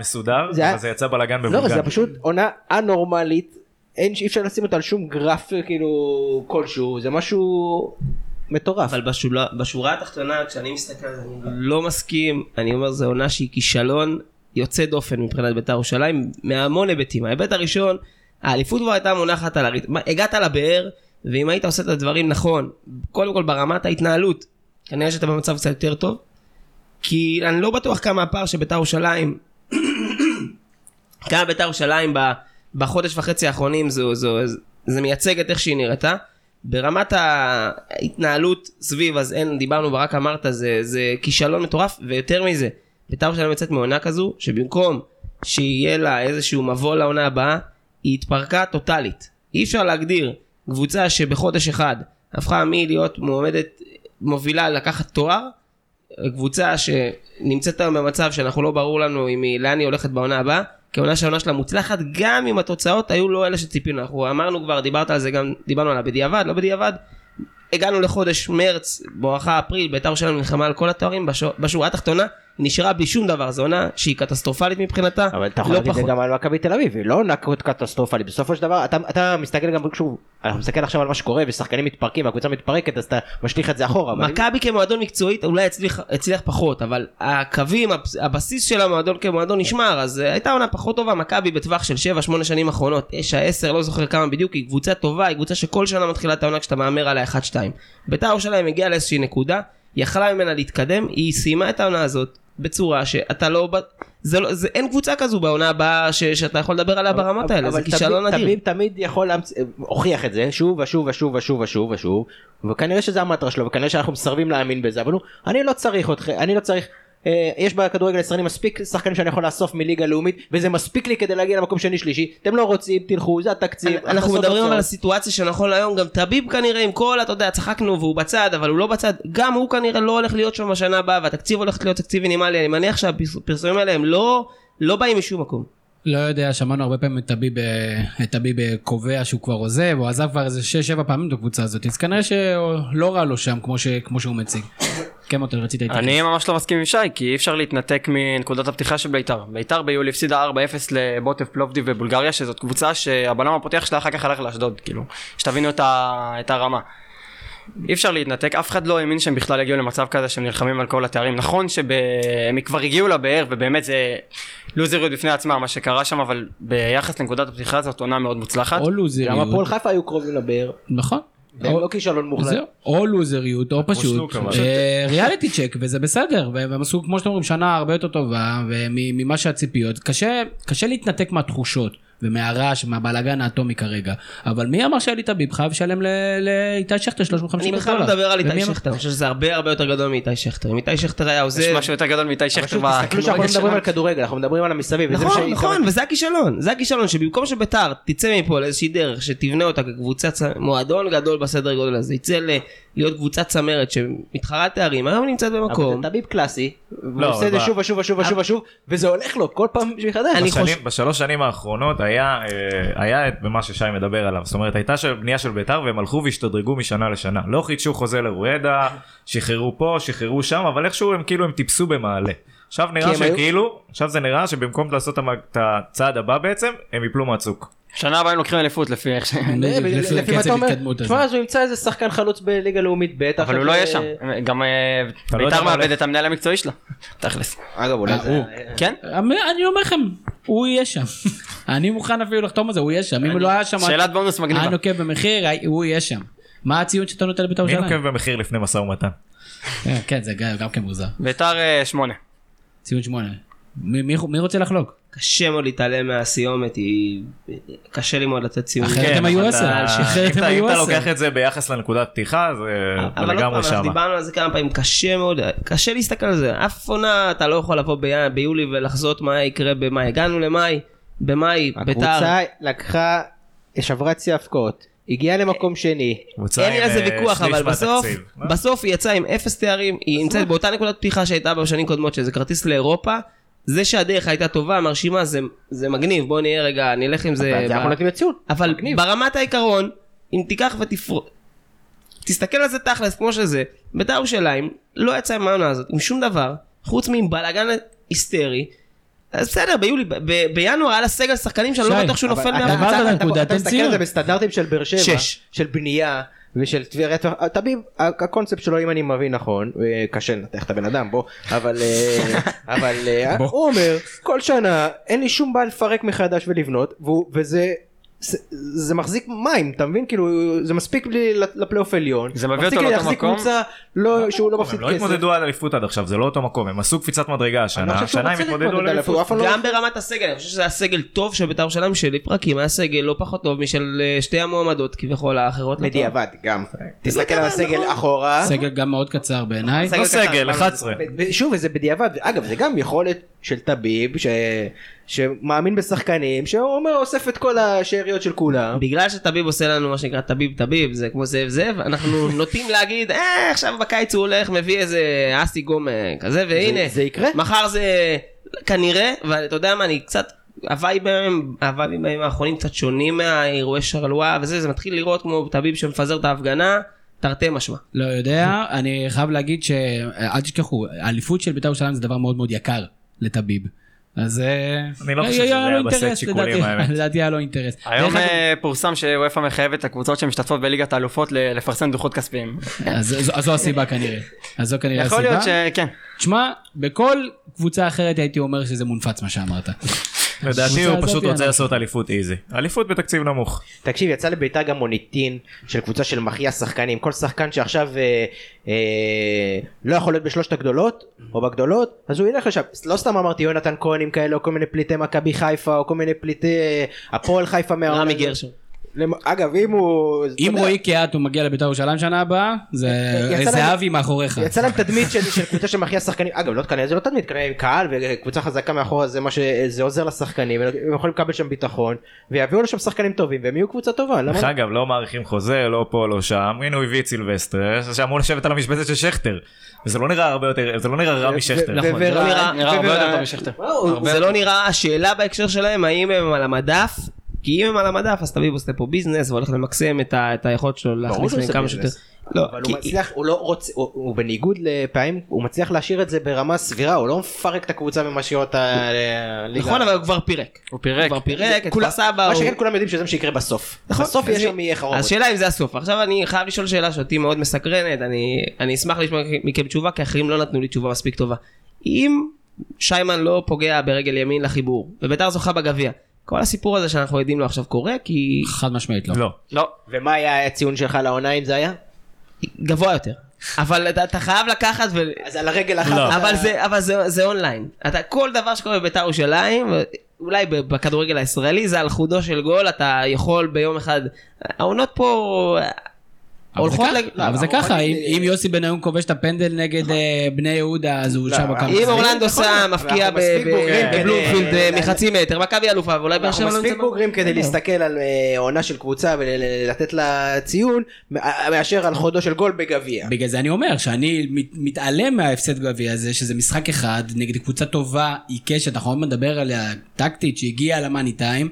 מסודר, אבל זה יצא בלאגן לא, מבולגן. זה פשוט עונה אנורמלית, אין, אי אפשר לשים אותה על שום גרף כאילו כלשהו, זה משהו מטורף. אבל בשולה, בשורה התחתונה כשאני מסתכל זה אני לא מסכים אני אומר זו עונה שהיא כישלון יוצא דופן מבחינת בית"ר ירושלים מהמון היבטים ההיבט הראשון האליפות כבר הייתה מונחת על הרצפה הגעת לבאר ואם היית עושה את הדברים נכון קודם כל ברמת ההתנהלות כנראה שאתה במצב קצת יותר טוב כי אני לא בטוח כמה הפער של בית"ר ירושלים *coughs* כמה בית"ר ירושלים ב- בחודש וחצי האחרונים זו, זו, זה מייצג את איך שהיא נראתה. ברמת ההתנהלות סביב אז אין דיברנו ורק אמרת זה, זה כישלון מטורף ויותר מזה בית"ר ירושלים יוצאת מעונה כזו שבמקום שיהיה לה איזשהו מבוא לעונה הבאה היא התפרקה טוטאלית אי אפשר להגדיר קבוצה שבחודש אחד הפכה מלהיות מועמדת מובילה לקחת תואר קבוצה שנמצאת היום במצב שאנחנו לא ברור לנו אם היא לאן היא הולכת בעונה הבאה כעונה שהעונה שלה מוצלחת גם אם התוצאות היו לא אלה שציפינו. אנחנו אמרנו כבר דיברת על זה גם דיברנו על הבדיעבד לא בדיעבד. הגענו לחודש מרץ בואכה אפריל בית"ר ירושלים נלחמה על כל התארים בשור, בשורה התחתונה היא נשארה בלי שום דבר זו עונה שהיא קטסטרופלית מבחינתה אבל אתה יכול לא להגיד את זה. גם על מכבי תל אביב, היא לא עונה קטסטרופלית, בסופו של דבר אתה, אתה מסתכל גם שוב, אנחנו מסתכל עכשיו על מה שקורה ושחקנים מתפרקים והקבוצה מתפרקת אז אתה משליך את זה אחורה, מכבי כמועדון מקצועית אולי הצליח, הצליח פחות אבל הקווים הבס- הבסיס של המועדון כמועדון נשמר אז אה, הייתה עונה פחות טובה מכבי בטווח של 7-8 שנים אחרונות 9-10 לא זוכר כמה בדיוק היא קבוצה טובה היא קבוצה שכל שנה מתחילה את העונה כשאתה מהמר עליה 1-2 בית"ר ירושלים הגיעה לאיזושהי נקודה יכלה ממנה להתקדם היא סיימה את העונה הזאת בצורה שאתה לא זה לא זה אין קבוצה כזו בעונה הבאה ש, שאתה יכול לדבר עליה ברמות האלה זה כישלון אדיר. תמיד תמיד יכול להמציא, הוכיח את זה שוב ושוב ושוב ושוב ושוב ושוב וכנראה שזה המטרה שלו וכנראה שאנחנו מסרבים להאמין בזה אבל הוא אני לא צריך אתכם אני לא צריך יש בכדורגל הישראלי מספיק שחקנים שאני יכול לאסוף מליגה לאומית וזה מספיק לי כדי להגיע למקום שני שלישי אתם לא רוצים תלכו זה התקציב אנחנו מדברים. על הסיטואציה שנכון להיום גם טביב כנראה עם כל אתה יודע צחקנו והוא בצד אבל הוא לא בצד גם הוא כנראה לא הולך להיות שם בשנה הבאה והתקציב הולך להיות תקציב מינימלי אני מניח שהפרסומים האלה הם לא לא באים משום מקום. לא יודע, שמענו הרבה פעמים את טביב, אה, את טביב אה, קובע שהוא כבר עוזב, הוא עזב כבר איזה 6-7 פעמים את הקבוצה הזאת, אז כנראה שלא רע לו שם כמו, ש, כמו שהוא מציג. כן מוטל, רצית להתייחס. אני ממש לא מסכים עם שי, כי אי אפשר להתנתק מנקודת הפתיחה של בית"ר. בית"ר ביולי הפסידה 4-0 לבוטף פלובדיב בבולגריה, שזאת קבוצה שהבלם הפותח שלה אחר כך הלך לאשדוד, כאילו, שתבינו את, ה... את הרמה. אי אפשר להתנתק, אף אחד לא האמין שהם בכלל יגיעו למצב כזה שהם נלחמים על כל התארים. נכון שהם כבר הגיעו לבאר, ובאמת זה לוזריות בפני עצמה מה שקרה שם, אבל ביחס לנקודת הפתיחה זאת עונה מאוד מוצלחת. או גם לוזריות, הפועל חיפה היו קרובים לבאר נכון. או- לא כישלון מוחלט. או לוזריות או פשוט אבל. אה, ריאליטי צ'ק וזה בסדר והם עשו כמו שאתם אומרים שנה הרבה יותר טובה וממה שהציפיות קשה קשה להתנתק מהתחושות ומהרעש, מהבלאגן האטומי כרגע. אבל מי אמר שאלי טביב חייב לשלם ל- לאיתי שכטר אני 350 אלף בכלל דולר? לא מדבר על איתי שכטר, אני חושב שזה הרבה הרבה יותר גדול מאיתי שכטר. אם איתי שכטר היה יש עוזב... משהו יותר גדול מאיתי שכטר תסתכלו שאנחנו לא מדברים. על כדורגל, אנחנו מדברים על המסביב. נכון, נכון. וזה הכישלון, זה הכישלון, שבמקום שביתר תצא מפה לאיזושהי דרך, שתבנה אותה כקבוצת מועדון גדול בסדר גודל הזה, יצא להיות קבוצת צמרת שמתחרה תארים, היום נמצאת במקום. אבל זה טביב קלאסי, והוא לא, עושה את זה שוב ושוב ושוב ושוב ושוב, וזה הולך לו כל פעם מחדש. אני בשנים, חושב- בשלוש שנים האחרונות היה, אה, היה את במה ששי מדבר עליו, זאת אומרת הייתה של- בנייה של ביתר והם הלכו והשתדרגו משנה לשנה, לא חידשו חוזה לרואדה, שחררו פה, שחררו שם, אבל איכשהו הם כאילו הם טיפסו במעלה. עכשיו נראה שכאילו, עכשיו זה נראה שבמקום לעשות את הצעד הבא בעצם, הם יפלו מהצוק. שנה הבאה הם לוקחים אליפות לפי איך ש... לפי לפי מה אתה אומר. תשמע אז הוא ימצא איזה שחקן חלוץ בליגה לאומית ב' אבל הוא לא יהיה זה- שם. גם אה, לא ביתר מאבד. את המנהל המקצועי שלה. תכלס. אגב אולי אה, זה... הוא. כן? אני אומר לכם, הוא יהיה שם. *laughs* אני מוכן אפילו לחתום על זה, הוא יהיה שם. אם הוא לא היה שם, שאלת בונוס מגניבה. היה נוקב במחיר, הוא יהיה שם. מה הציון שאתה נותן לבית"ר מי ירושלים? נוקב במחיר לפני משא ומתן? אה, כן, זה גם כן מוזר. ביתר אה, שמונה. ציון שמונה. מי- מי מי רוצה לחלוק? קשה מאוד להתעלם מהסיומת, היא... קשה לי מאוד לתת ציון. אחרת כן, הם היו עשר. אחרת הם היו אם אתה עשר. לוקח את זה ביחס לנקודת פתיחה, זה אבל עוד פעם, לגמרי אנחנו שמה. דיברנו על זה כמה פעמים, קשה מאוד, קשה להסתכל על זה. אף עונה אתה לא יכול לבוא בי- ביולי ולחזות מה יקרה במאי. הגענו למאי, במאי, ביתר. הקבוצה לקחה, שברה צי הפקעות, הגיעה למקום שני, אין לי על זה אה, ויכוח, אבל בסוף. בסוף היא יצאה עם אפס תארים, היא נמצאת באותה נקודת פתיחה שהייתה בשנים קודמות, שזה כרטיס לאירופה. זה שהדרך הייתה טובה, מרשימה, זה, זה מגניב, בוא נהיה רגע, נלך עם זה. אבל זה ב- אנחנו נותנים לציון. אבל מגניב. ברמת העיקרון, אם תיקח ותפרוט, תסתכל על זה תכלס כמו שזה, בית"ר ירושלים לא יצא עם העונה הזאת עם שום דבר, חוץ מעם בלאגן היסטרי. אז בסדר, ביולי, ב- בינואר היה לה סגל שחקנים שאני לא בטוח שהוא נופל. עברת אתה- מסתכל על. זה בסטנדרטים של באר שבע, שש. של בנייה ושל טבריה, תביב, הקונספט שלו אם אני מבין נכון, אה, קשה לנתח את הבן אדם בוא, אבל אה, *laughs* אבל אה, בוא. הוא אומר כל שנה אין לי שום בעיה לפרק מחדש ולבנות וזה זה- זה מחזיק מים אתה מבין כאילו זה מספיק לי לפלייאוף עליון, זה מביא מספיק אותו לי לאותו מקום? קבוצה לא שהוא לא הם מפסיד לא כסף. התמודדו על אליפות עד עכשיו, זה לא אותו מקום, הם עשו קפיצת מדרגה אני לא השנה, השנה הם התמודדו על אליפות, לא- גם ברמת הסגל, אני חושב שזה היה סגל טוב של בית"ר ירושלים שלפרקים היה סגל לא פחות טוב משל אה, שתי המועמדות כביכול האחרות. בדיעבד גם תסתכל על הסגל נכון. אחורה סגל גם מאוד קצר בעיניי. סגל לא סגל, אבל- 11. ב- ב- שוב וזה בדיעבד אגב זה גם יכולת של טביב ש... שמאמין בשחקנים שאומר אוסף את כל השאריות של כולם בגלל שטביב עושה לנו מה שנקרא טביב טביב זה כמו זאב זאב אנחנו *laughs* נוטים להגיד אה עכשיו בקיץ הוא הולך מביא איזה אסי גום אה, כזה והנה זה יקרה? מחר זה כנראה ואתה יודע מה אני קצת הווייבים הווייבים בימים האחרונים קצת שונים מהאירועי שרלואה וזה זה מתחיל לראות כמו טביב שמפזר את ההפגנה תרתי משמע. לא יודע, אני חייב להגיד שאל תשכחו, האליפות של בית"ר ירושלים זה דבר מאוד מאוד יקר לטביב. אז אה, אני לא חושב היה שזה היה בסט שיקולים. האמת. *laughs* לדעתי היה לו אינטרס. היום אה, פורסם שוופא מחייבת את הקבוצות שמשתתפות בליגת האלופות לפרסם דוחות כספיים. *laughs* אז זו- הסיבה כנראה. אז זו כנראה יכול הסיבה. להיות שכן. תשמע, בכל קבוצה אחרת הייתי אומר שזה מונפץ מה שאמרת. לדעתי הוא פשוט רוצה. לעשות אליפות איזי. אליפות בתקציב נמוך. תקשיב יצא לביתר גם מוניטין של קבוצה של מחיה שחקנים כל שחקן שעכשיו אה, אה, לא יכול להיות בשלושת הגדולות או בגדולות אז הוא ילך לשם לא סתם אמרתי יונתן כהנים כאלה או כל מיני פליטי מכבי חיפה או כל מיני פליטי אה, הפועל חיפה מהעונה רמי. גרשון. אגב אם הוא אם רועי קיאט הוא מגיע לבית"ר ירושלים שנה הבאה, זה זהבי מאחוריך. יצא להם תדמית של, קבוצה שמחיה שחקנים אגב לא כנראה זה לא תדמית כנראה עם קהל וקבוצה חזקה מאחורה זה מה שזה עוזר לשחקנים הם יכולים לקבל שם ביטחון ויביאו לשם שחקנים טובים והם יהיו קבוצה טובה דרך? אגב לא מאריכים חוזה לא פה לא שם הנה הוא הביא את סילבסטר שאמור לשבת על המשבצת של שכטר. וזה לא נראה הרבה יותר זה לא נראה רע משכטר. נכון, זה לא נראה- הרבה יותר טוב זה לא נראה השאלה בהקשר שלהם האם הם על המדף כי אם הם על המדף אז טביב עושה פה ביזנס והולך למקסם את ה- את היכולת שלו להכניס להם כמה שיותר. לא, אבל כי- הוא מצליח, הוא לא רוצה, הוא, הוא בניגוד לפעמים, הוא מצליח להשאיר את זה ברמה סבירה, הוא לא מפרק את הקבוצה ומשאיר אותה לליגה. נכון אבל הוא כבר פירק. הוא פירק. הוא כבר פירק את כפר סבא. מה הוא- שכן כולם יודעים שזה מה שיקרה בסוף. נכון. בסוף יש שם היא- יהיה חורבן. אז שאלה אם זה הסוף. עכשיו אני חייב לשאול שאלה שאותי מאוד מסקרנת, אני, אני אשמח לשמוע מכם תשובה, כי אחרים לא נתנו לי תשובה מספיק טובה. אם שיימן לא פוגע ברגל ימין לחיבור, וביתר זוכה בגביע, כל הסיפור הזה שאנחנו עדים לו עכשיו קורה, כי חד משמעית לא. לא. לא. ומה היה הציון שלך לעונה אם זה היה? גבוה יותר. אבל אתה, אתה חייב לקחת ו... אז על הרגל אחת. לא. אתה- אבל זה אבל זה זה אונליין אתה כל דבר שקורה בביתר ירושלים אולי בכדורגל הישראלי זה על חודו של גול, אתה יכול ביום אחד, העונות פה הולכות, ככה, ל- אבל זה ככה, נגיד, אם אם יוסי בניון כובש את הפנדל נגד אה, בני יהודה אז הוא לא, שם בכמה אם. אורלנדו אבל מפקיע אנחנו מספיק בבלומפילד אה, מחצי מטר, מכבי אלופה, ואולי באר שבע אנחנו לא מספיק נמצא בוגרים כדי להסתכל על אה, עונה של קבוצה ולתת לה ציון מאשר על חודו של גול בגביע. בגלל זה אני אומר שאני מת- מתעלם מההפסד גביע הזה שזה משחק אחד נגד קבוצה טובה עיקשת אנחנו עוד מדבר עליה טקטית שהגיעה למאני טיים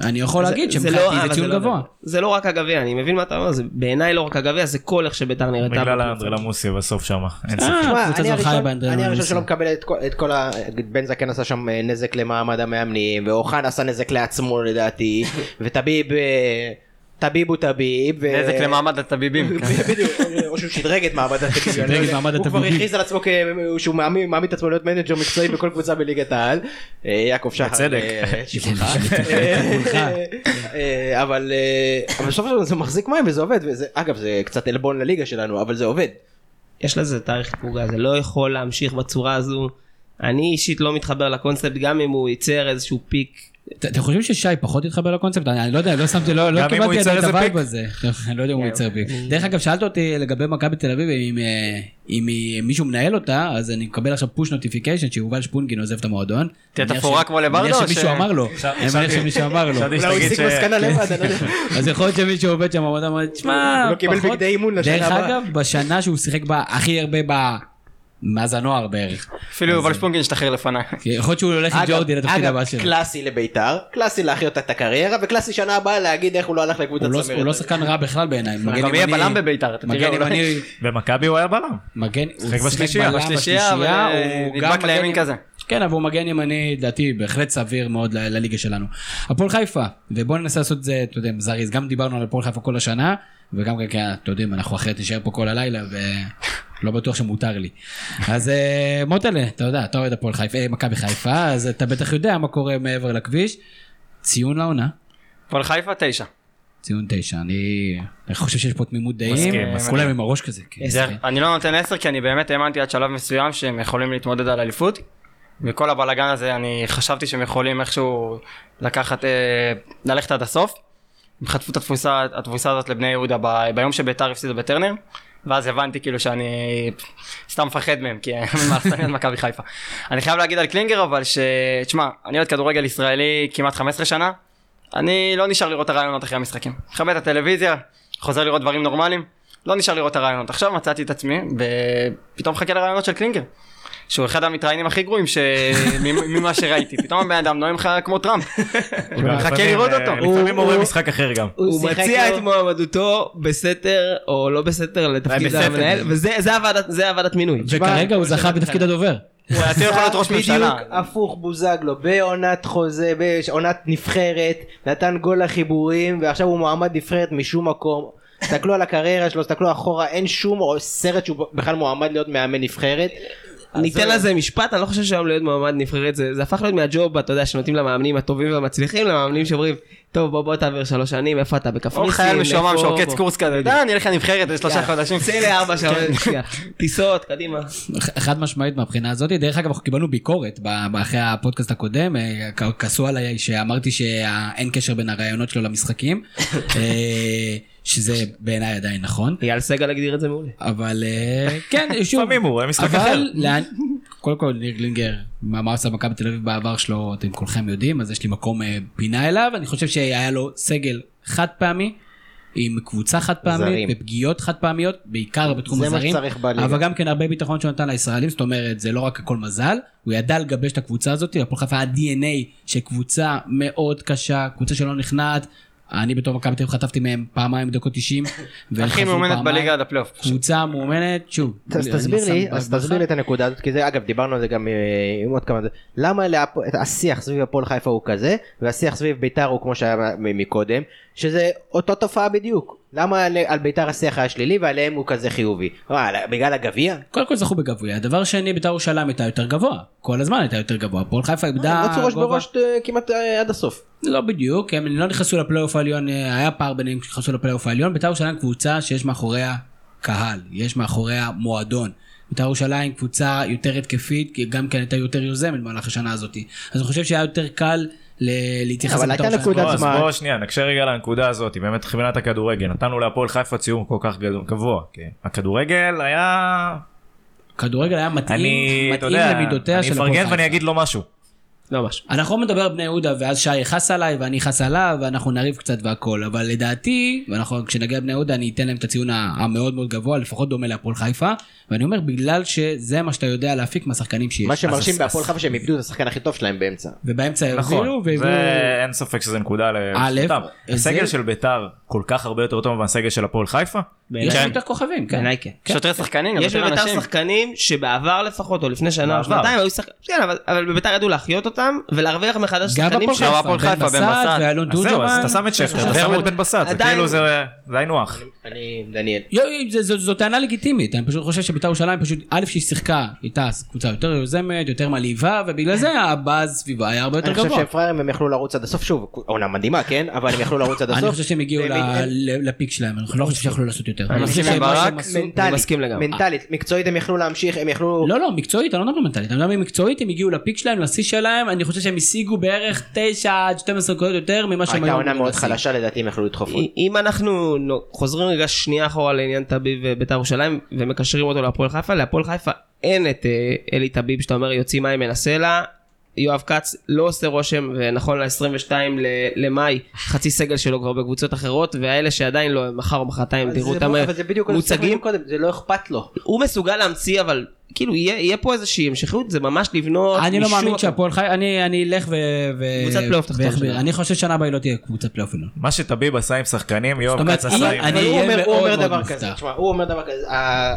ואני יכול להגיד זה- זה שמבחינתי לא- זה ציון לא גבוה. זה לא רק הגביע, אני מבין מה אתה אומר, זה בעיניי לא רק הגביע, זה כל איך שביתר נראתה. בגלל. האנדרלמוסיה בסוף שם, אין אה, ספק. אני הראשון-. אני שלא מקבל את כל- את כל ה... בן זקן עשה שם אה, נזק למעמד המאמנים, ואוחנה עשה נזק לעצמו לדעתי, *laughs* וטביב... טביב הוא טביב. נזק למעמד הטביבים. *laughs* בדיוק, או שהוא שדרג את מעמד הטביבים. לא הוא כבר. הכריז על עצמו שהוא מאמין מעמיד את עצמו להיות מנג'ר מקצועי בכל קבוצה בליגת העל. אה, יעקב שחר. בצדק. אה. *laughs* אה, אבל דבר זה מחזיק מים וזה עובד. אגב זה קצת עלבון לליגה שלנו אבל זה עובד. יש לזה תאריך תפוגה, זה לא יכול להמשיך בצורה הזו. אני אישית לא מתחבר לקונספט, גם אם הוא ייצר איזשהו פיק. ת- אתם חושבים ששי פחות התחבר לקונספט? אני אני לא יודע, לא שמתי, לא לא קיבלתי עדיין את ה vibe. הזה. *laughs* אני לא יודע אם הוא ייצר פיק. דרך אגב, שאלת אותי לגבי מכבי תל אביב, אם, אה, מישהו מנהל אותה, אז אני מקבל עכשיו push notification שיובל שפונגין עוזב את המועדון. תהיה מניח תפאורה ש- כמו לברדו, מניח או שמישהו אמר לו. אני מניח שמישהו אמר לו. הוא הסיק מסקנה לבד. אני לא יודע. *laughs* אז יכול להיות שמישהו עובד שם במועדון, אמר, תשמע, הוא לא קיבל פחות." בגדי אימון לשנה דרך. אגב, בשנה שהוא שיחק בה הכי הרבה. מאז הנוער בערך. אפילו יובל שפונגין השתחרר לפניי. כי יכול להיות שהוא הולך עם אגב- ג'ורדי לתפקיד אגב, הבא שלו. קלאסי לביתר, קלאסי להחיות את הקריירה, וקלאסי שנה הבאה להגיד איך הוא לא הלך לקבוצת הוא לא- צמרת. הוא לא שחקן רע בכלל בעיניי. מגן גם יהיה בלם בביתר, מגן. ימני, במכבי הוא היה בלם. מגן, הוא שיחק בשלישייה, בשלישייה, בשלישייה, אה, הוא נדבק לימין ימ- כזה. כן, אבל הוא מגן ימני, לדעתי, בהחלט סביר מאוד לליגה שלנו. הפועל חיפה, ובואו ננסה לעשות את זה, אתה יודע, זריז, גם דיברנו על הפועל חיפה כל השנה, וגם כן, כי, אתה יודעים, אנחנו אחרת נשאר פה כל הלילה, ולא בטוח שמותר לי. אז אה, מוטלה, אתה יודע, אתה אוהד הפועל חיפה, אה, מכבי חיפה, אז אתה בטח יודע מה קורה מעבר לכביש. ציון לעונה, הפועל חיפה תשע. ציון תשע, אני חושב שיש פה תמימות דעים. כולם עם הראש כזה. כן. אני לא נותן 10 כי אני באמת האמנתי עד שלב מסוים שהם יכולים להתמודד על אליפות. וכל הבלאגן הזה אני חשבתי שהם יכולים איכשהו לקחת, אה, ללכת עד הסוף. הם חטפו את התפוסה, התבוסה הזאת לבני יהודה ב, ביום שביתר הפסידו בטרנר. ואז הבנתי כאילו שאני סתם מפחד מהם כי *laughs* אני אוהד מכבי חיפה. אני חייב להגיד על קלינגר אבל ש... תשמע, אני אוהד כדורגל ישראלי כמעט 15 שנה. אני לא נשאר לראות את הרעיונות אחרי המשחקים. מכבד את הטלוויזיה, חוזר לראות דברים נורמליים. לא נשאר לראות את הרעיונות. עכשיו מצאתי את עצמי ופתאום מחכה לרעיונות של קלינגר. שהוא אחד המתראיינים הכי גרועים ש... *laughs* ממה שראיתי. פתאום הבן אדם נואם לך כמו טראמפ. *laughs* מחכה לפעמים, לראות אה, אותו. לפעמים הוא- רואה הוא- משחק אחר גם. הוא מציע את מועמדותו בסתר או לא בסתר לתפקיד. המנהל, וזה זה הוועדת- מינוי. וכרגע הוא זכה בתפקיד הדובר. הוא היה צריך להיות ראש ממשלה. בדיוק הפוך בוזגלו בעונת חוזה בעונת נבחרת נתן גול לחיבורים ועכשיו הוא מועמד נבחרת משום מקום. תסתכלו על הקריירה שלו תסתכלו אחורה אין שום סרט שהוא בכלל מועמד להיות מאמן נבחרת. ניתן לזה משפט, אני לא חושב שהיום להיות מועמד נבחרת, זה זה הפך להיות מהג'וב, אתה יודע, שנותנים למאמנים הטובים והמצליחים, למאמנים שאומרים, טוב בוא בוא תעביר שלוש שנים, איפה אתה בקפריסין, או חייל משועמם שעוקץ. קורס כזה. די, אני אלך לנבחרת לשלושה חודשים. צא לארבע שעות, שנייה. טיסות, קדימה. חד משמעית מהבחינה הזאת דרך אגב אנחנו קיבלנו ביקורת אחרי הפודקאסט הקודם אה, כעסו עליי שאמרתי שאין קשר בין הרעיונות שלו למשחקים *laughs* אה, שזה בעיניי עדיין נכון אייל סגל הגדיר את זה מעולה. אבל אה, כן *laughs* שוב לפעמים הוא רואה משחק אבל אחר. לאן- קודם כל ניר גלינגר מה עשה מכבי תל אביב בעבר שלו אתם כולכם יודעים אז יש לי מקום אה, פינה אליו אני חושב שהיה לו סגל חד פעמי. עם קבוצה חד פעמית. ופגיעות חד פעמיות בעיקר בתחום הזרים. אבל גם כן הרבה ביטחון שהוא נתן לישראלים זאת אומרת זה לא רק הכל מזל הוא ידע לגבש את הקבוצה הזאת הפועל חיפה היה DNA של קבוצה מאוד קשה קבוצה שלא נכנעת אני בתור מכבי תל אביב חטפתי מהם פעמיים דקות 90. *laughs* והם הכי מאומנת. בליגה עד הפלייאוף. קבוצה מאומנת שוב. אז תסביר לי, אז. תסביר לי את הנקודה הזאת, כי זה אגב דיברנו על זה גם אה, עם עוד כמה, למה השיח סביב הפועל חיפה הוא כזה, והשיח סביב ביתר הוא כמו שהיה מ- מקודם, שזה אותו תופעה בדיוק, למה על- על ביתר השיח היה שלילי ועליהם הוא כזה חיובי, מה, בגלל הגביע? קודם כל זכו בגביע דבר שני בית"ר ירושלים הייתה יותר גבוה כל הזמן הייתה יותר גבוה הפועל חיפה איבדה רצו ראש גובה. בראש אה, כמעט אה, עד הסוף. לא בדיוק הם לא נכנסו לפלייאוף העליון אה, היה פער ביניהם שנכנסו לפלייאוף העליון בית"ר ירושלים קבוצה שיש מאחוריה קהל יש מאחוריה מועדון בית"ר ירושלים קבוצה יותר התקפית, גם כן הייתה יותר יוזמת במהלך השנה הזאת. אז אני חושב שהיה יותר קל להתייחס אבל לבית"ר הייתה. נקודה- בוא, אז זמן. בוא שנייה נקשה רגע לנקודה הזאת באמת מבחינת הכדורגל נתנו להפועל חיפה ציון כל כך גבוה הכדורגל היה כדורגל היה מתאים, אני מתאים למידותיה אני של הפועל אפרגן חיפה. ואני אגיד לו משהו לא משהו. אנחנו לא מדבר על בני יהודה ואז שי יכעס עליי ואני אכעס עליו ואנחנו נריב קצת והכל אבל לדעתי ואנחנו כשנגיע לבני יהודה אני אתן להם את הציון המאוד מאוד גבוה לפחות דומה להפועל חיפה ואני אומר בגלל שזה מה שאתה יודע להפיק מהשחקנים שיש מה שמרשים בהפועל חיפה שהם איבדו את השחקן הכי טוב שלהם באמצע. ובאמצע נכון הובילו והביאו זה אין ספק שזה נקודה לזכותם זה- הסגל של ביתר כל כך הרבה יותר טוב מהסגל של הפועל חיפה יש כן. יותר כוכבים כן. בעיניי כן. יש יותר שחקנים, יש יותר בביתר. שחקנים שבעבר לפחות, או לפני שנה או. שנתיים, היו שחקנים, כן, אבל- אבל בביתר ידעו להחיות אותם ולהרוויח מחדש גם שחקנים ש... גם הפועל בן חיפה, בן בסט. ואלון אז זהו אז. אתה שם את שכטר אתה שם את בן בסט זה כאילו זה היינו הך אני דניאל. זו טענה לגיטימית, אני פשוט חושב שבית"ר ירושלים פשוט, א' שהיא שיחקה, הייתה קבוצה יותר יוזמת, יותר מלהיבה, ובגלל זה הבאז סביבה היה הרבה יותר אני חושב גבוה. שפראיירים הם יכלו לרוץ עד הסוף שוב עונה מדהימה כן אבל הם יכלו לרוץ עד הסוף. אני חושב שהם הגיעו לפיק שלהם, אני לא חושב שיכולו לעשות יותר. אני חושב ברק, שהם. מנטלית, מקצועית הם יכלו להמשיך, הם יכלו... לא לא מקצועית אני לא מדבר מנטלית אני מדבר מקצועית הם הגיעו לפיק שלהם לשיא שלהם אני חושב שהם השיגו בערך 9 עד 12 נקודות יותר ממה שהם הייתה היו עונה אמורים מאוד. חלשה לדעתי הם יכלו לדחוף עוד. אם אנחנו נו- חוזרים רגע שנייה אחורה לעניין טביב וביתר ירושלים ומקשרים אותו להפועל חיפה, להפועל חיפה אין את אה, אלי טביב שאתה אומר יוציא מים מן הסלע. יואב כץ לא עושה רושם ונכון ל-22 למאי חצי סגל שלו כבר בקבוצות אחרות ואלה שעדיין לא מחר או מחרתיים תראו אותם אבל זה בדיוק מה שדיברנו מוצגים זה לא אכפת לו. הוא מסוגל להמציא אבל כאילו יהיה, יהיה פה איזושהי המשכיות זה ממש לבנות אני לא מאמין. שהפועל חי... אני אני אלך ו... ו- קבוצת פלייאוף תחתון. שלנו. אני חושב ששנה הבאה לא תהיה קבוצת פלייאוף עליון. מה שטביב עשה עם שחקנים יואב כץ עשה עם אני אהיה אומר- מאוד מאוד דבר מופתע. כזה, תשמע, הוא אומר דבר כזה,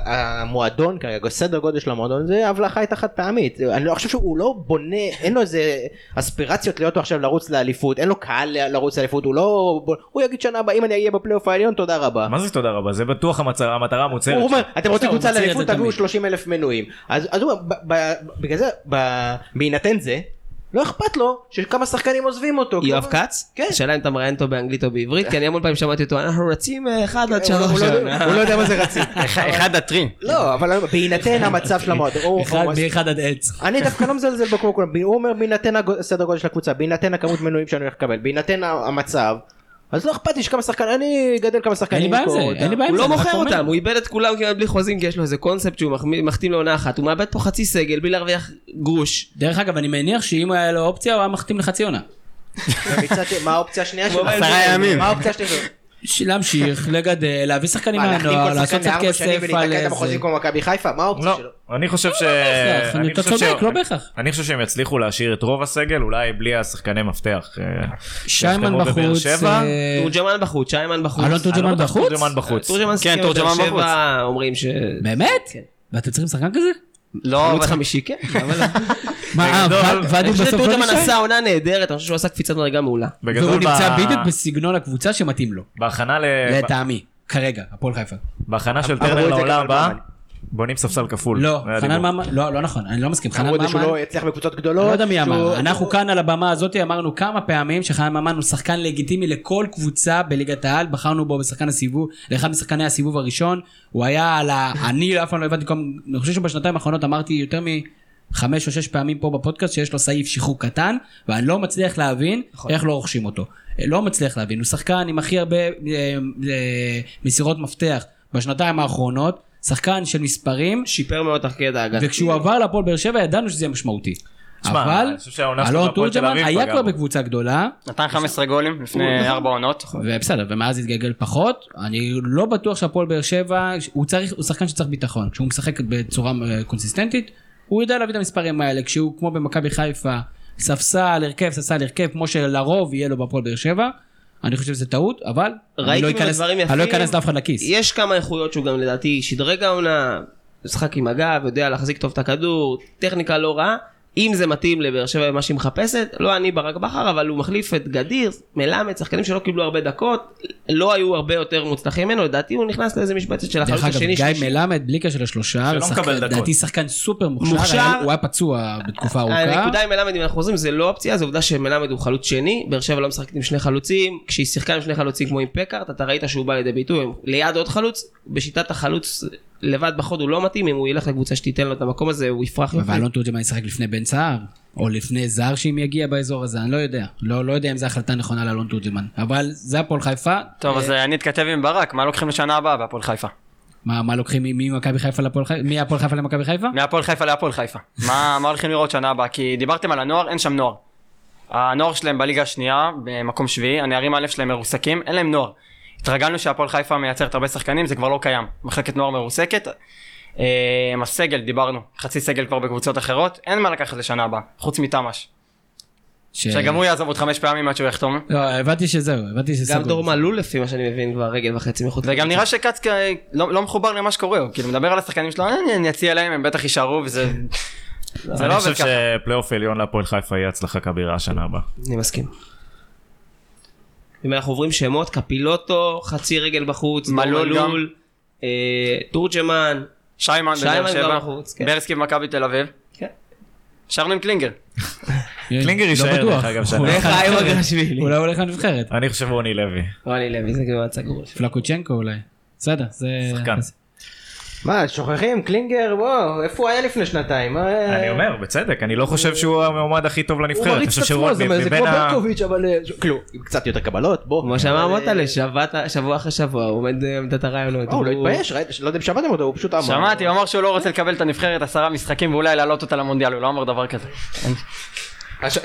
המועדון כרגע, סדר גודל של המועדון זה הבלחה הייתה חד פעמית, אני לא חושב שהוא לא בונה, אין לו איזה אספירציות להיות עכשיו לרוץ לאליפות, אין לו קהל לרוץ לאליפות, הוא לא, הוא יגיד שנה הבאה אם אני אהיה בפלייאוף העליון תודה רבה. מה זה תודה רבה זה בטוח המטרה המוצהרת הוא אומר. אתם רוצים קבוצה לאליפות תביאו תמיד. 30 אלף מנויים. אז אז הוא אומר, ב- ב- בגלל זה, ב- בהינתן זה, לא אכפת לו שכמה שחקנים עוזבים אותו. יואב כץ? כן. השאלה אם אתה מראיין אותו באנגלית או בעברית כי אני המון פעמים שמעתי אותו אנחנו רצים אה, אחד עד הוא לא- שלוש הוא לא- *laughs* הוא לא יודע מה זה רצים. *laughs* אחד- אחד הטרים. לא, אבל בהינתן המצב של המועדון, הוא- אחד מאחד עד עץ. אני דווקא לא מזלזל כמו כולם, הוא אומר בהינתן הסדר גודל של הקבוצה, בהינתן הכמות מנויים שאני הולך לקבל, בהינתן המצב, אז לא אכפת לי שכמה שחקנים, אני אגדל כמה אין שחקנים. לי בעיה עם זה, אין לי. בעיה עם הוא זה. לא אני רק מוכר. אותם, הוא איבד את כולם כמעט בלי חוזים כי יש לו איזה קונספט שהוא מחתים לעונה אחת, הוא מאבד פה חצי סגל בלי להרוויח גרוש. דרך אגב אני מניח שאם היה לו אופציה הוא היה מחתים לחצי עונה. *laughs* מה האופציה השנייה שלו? עשרה ימים. מה האופציה השנייה שלו? ש- להמשיך *laughs* לגדל להביא שחקנים מהנוער לעשות קצת כסף על ולהתקע את זה. לא? אני חושב ש... בהכרח, אני אתה חושב צודק, ש- לא בהכרח. אני חושב שהם יצליחו להשאיר את רוב הסגל אולי בלי השחקני מפתח. אה, שיימן בחוץ. אה, תורג'מן בחוץ, שיימן בחוץ. אלון תורג'מן לא בחוץ? תורג'מן בחוץ. כן, תורג'מן שבע, אומרים ש... באמת? כן. ואתם צריכים שחקן כזה? לא, חלוץ אבל- חמישי, כן. *laughs* מה, אה, בגדול, ו- ואדי אני חושב בסוף לא נשאר? עשה עונה נהדרת, אני חושב שהוא עשה קפיצת מדרגה מעולה. והוא נמצא בדיוק בסגנון הקבוצה שמתאים לו. בהכנה ל- לטעמי. כרגע, הפועל חיפה. בהכנה של טרנר לעונה על הבאה ממן. בונים ספסל כפול. לא, חנן. ממן, לא, לא נכון, אני לא מסכים. חנן אמרו את זה שהוא ממן, לא יצליח בקבוצות גדולות. לא יודע מי שהוא- אמר, אנחנו כאן על הבמה הזאת אמרנו כמה פעמים שחנן ממן הוא שחקן לגיטימי לכל קבוצה בליגת העל, בחרנו בו בשחקן הסיבוב, לאחד משחקני הסיבוב הראשון, הוא היה על ה... *laughs* אני אף פעם לא הבנתי, כל- אני חושב שבשנתיים האחרונות אמרתי יותר מחמש או שש פעמים פה בפודקאסט שיש לו סעיף שחרור קטן, ואני לא מצליח להבין איך לא רוכשים אותו. לא מצליח להבין, הוא שחקן עם הכי הרבה אה, אה, מסירות מפתח בשנתיים האחרונות, שחקן של מספרים, שיפר מאוד תחקי את ההגנה. וכשהוא עבר להפועל באר שבע ידענו שזה יהיה משמעותי. אבל אלון תורג'מן היה כבר בו. בקבוצה גדולה, נתן 15 גולים לפני ארבע עונות. ובסדר, ומאז התגלגל פחות. אני לא בטוח שהפועל באר שבע, הוא שחקן שצריך ביטחון. כשהוא משחק בצורה אה, קונסיסטנטית, הוא יודע להביא את המספרים האלה. כשהוא כמו במכבי חיפה, ספסל, הרכב, ספסל, הרכב, כמו שלרוב יהיה לו בהפועל באר שבע, אני חושב שזה טעות, אבל אני לא אכנס- אני לא. אכנס לאף אחד לכיס. יש כמה איכויות שהוא גם לדעתי שדרג העונה, משחק עם הגב, יודע להחזיק טוב את הכדור, טכניקה לא רעה. אם זה מתאים לבאר שבע מה שהיא מחפשת, לא אני ברק בכר, אבל הוא מחליף את גדיר, מלמד, שחקנים שלא קיבלו הרבה דקות, לא היו הרבה יותר מוצלחים ממנו, לדעתי הוא נכנס לאיזה משבצת של דרך החלוץ אגב, השני. גיא שלישי. מלמד, בלי קשר לשלושה. לדעתי שחקן סופר מוכשר, הוא היה פצוע בתקופה ארוכה. הנקודה עם מלמד אם אנחנו חוזרים זה לא אופציה זה עובדה שמלמד הוא חלוץ שני באר שבע לא משחקת עם שני חלוצים כשהיא שיחקה עם שני חלוצים כמו עם פקארט אתה ראית שהוא בא לידי ביטוי ליד עוד חלוץ בשיטת החלוץ לבד בחוד הוא לא מתאים, אם הוא ילך לקבוצה שתיתן לו את המקום הזה, הוא יפרח יופי. ואלון תורג'מן ישחק לפני בן סער, או לפני זר שאם יגיע באזור הזה, אני לא יודע. לא, לא יודע אם זו החלטה נכונה לאלון תורג'מן. אבל זה הפועל חיפה. טוב, אז אה, אני אתכתב עם ברק, מה לוקחים לשנה הבאה בהפועל חיפה? מה, מה לוקחים ממכבי חיפה להפועל חיפה? מהפועל חיפה למכבי חיפה? מהפועל חיפה להפועל חיפה. מה מה הולכים לראות שנה הבאה? כי דיברתם על הנוער, אין שם נוער. הנוער שלהם בליגה השנייה, במקום שביעי, הנערים א' שלהם מרוסקים, אין להם נוער. התרגלנו שהפועל חיפה מייצרת הרבה שחקנים, זה כבר לא קיים. מחלקת נוער מרוסקת. אה, הסגל, דיברנו, חצי סגל כבר בקבוצות אחרות, אין מה לקחת לשנה הבאה, חוץ מתמ"ש. ש... שגם הוא יעזוב עוד חמש פעמים עד שהוא יחתום. לא, הבנתי שזהו, הבנתי שסגור. גם דור מלול לפי מה שאני מבין כבר רגל וחצי מחוץ. וגם. נראה שכץ לא, לא מחובר למה שקורה, הוא כאילו מדבר על השחקנים שלו, "אה, אני, אני אציע להם, הם בטח יישארו וזה... *laughs* זה אני לא חושב עובד ככה. שפלייאוף עליון להפועל חיפה יהיה הצלחה כבירה השנה הבאה. אני מסכים. אם אנחנו עוברים שמות, קפילוטו, חצי רגל בחוץ, מלול אה, תורג'מן, שיימן בבאר שבע, כן. ברסקי במכבי תל אביב. כן. שרנו עם קלינגר. *laughs* קלינגר לא יישאר, בטוח. דרך אגב, שנה. לנבחרת. אגרשווילי. אולי הוא הולך לנבחרת. אני חושב רוני לוי. רוני לוי זה כמעט סגור. פלקוצ'נקו אולי. בסדר, זה... שחקן. מה, שוכחים? קלינגר, וואו, איפה הוא היה לפני שנתיים? אה, אני אומר, בצדק, אני לא חושב שהוא המועמד הכי טוב הוא לנבחרת. אני מריץ את עצמו, זה כמו. ברקוביץ', אבל... אה, כאילו, עם קצת יותר קבלות, בוא. כמו שאמר אבל, מוטלה, אה, שבוע- אחרי שבוע, הוא עומד אה, עמדת הרעיונות. אה, הוא לא התבייש? לא יודע אם שמעתם אותו, הוא פשוט אמר. שמעתי, הוא אמר שהוא לא רוצה לקבל את הנבחרת עשרה משחקים ואולי להעלות אותה למונדיאל, הוא לא אמר דבר כזה.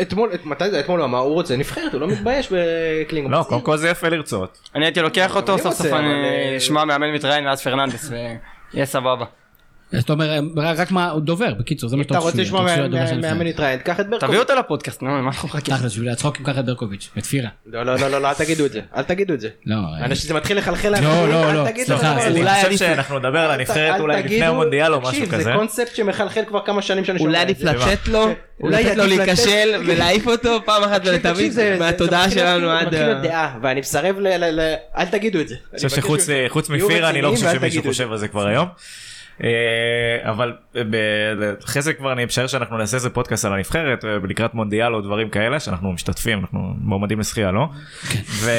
אתמול, את- מתי זה? אתמול הוא אמר, הוא רוצה נבחרת, הוא לא מתבייש בקלינגר. לא, קודם כל זה יפה לרצות. אני הייתי לוקח אותו, סוף סוף אני אה, אשמע מאמן מתראיין ואז פרננדס ויהיה סבבה. זאת אומרת, רק מה, הוא דובר, בקיצור, זה מה שאתה אתה רוצה לשמוע אתה דובר של מאמן הנבחרת. להתראיין, קח את ברקוביץ'. תביאו אותו לפודקאסט, נו, מה אנחנו מחכים? תכל'ס, בשביל הצחוק קח את ברקוביץ', את פירה. לא, לא, לא, לא, לא, אל תגידו את זה, אל תגידו את זה. לא, אנשים זה מתחיל לחלחל לא, לאנשים, לא, אל לא, תגידו סליחה, את זה. סליחה. אני חושב שאנחנו נדבר על הנבחרת אולי לפני תגידו- המונדיאל או משהו כזה. זה קונספט שמחלחל כבר כמה שנים שאני שומע אולי את עדיף זה. לצאת לו, אולי לתת לו להיכשל ולהעיף אותו פעם אחת ולתמיד מהתודעה שלנו עד... מתחיל דעה, ואני מסרב ל... אל תגידו את זה. אני חושב שחוץ מפירה אני לא חושב שמישהו חושב על זה כבר היום. אה, אבל ב- אחרי זה כבר אני משער שאנחנו נעשה איזה פודקאסט על הנבחרת אה, לקראת מונדיאל או דברים כאלה שאנחנו משתתפים אנחנו מועמדים לשחייה לא? ו...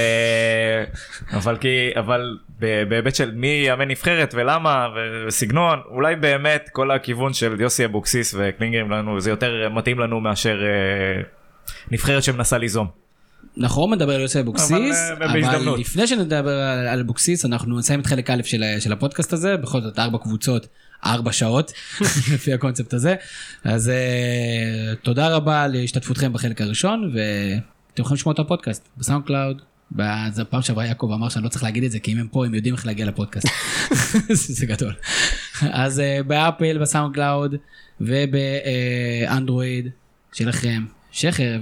אבל כי אבל בהיבט של מי יאמן נבחרת ולמה וסגנון אולי באמת כל הכיוון של יוסי אבוקסיס וקלינגרים לנו זה יותר מתאים לנו מאשר אה, נבחרת שמנסה ליזום. נכון מדבר על יוסי אבוקסיס, אבל, אה, אבל. לפני שנדבר על אבוקסיס אנחנו נסיים את חלק א' של של הפודקאסט הזה, בכל זאת ארבע קבוצות, ארבע שעות, *laughs* לפי הקונספט הזה. אז אה, תודה רבה על השתתפותכם בחלק הראשון, ואתם יכולים לשמוע את הפודקאסט בסאונד קלאוד. בזה פעם שעברה יעקב אמר שאני לא צריך להגיד את זה כי אם הם פה הם יודעים איך להגיע לפודקאסט *laughs* *laughs* זה גדול אז אה, באפל בסאונד קלאוד ובאנדרואיד שלכם שחרב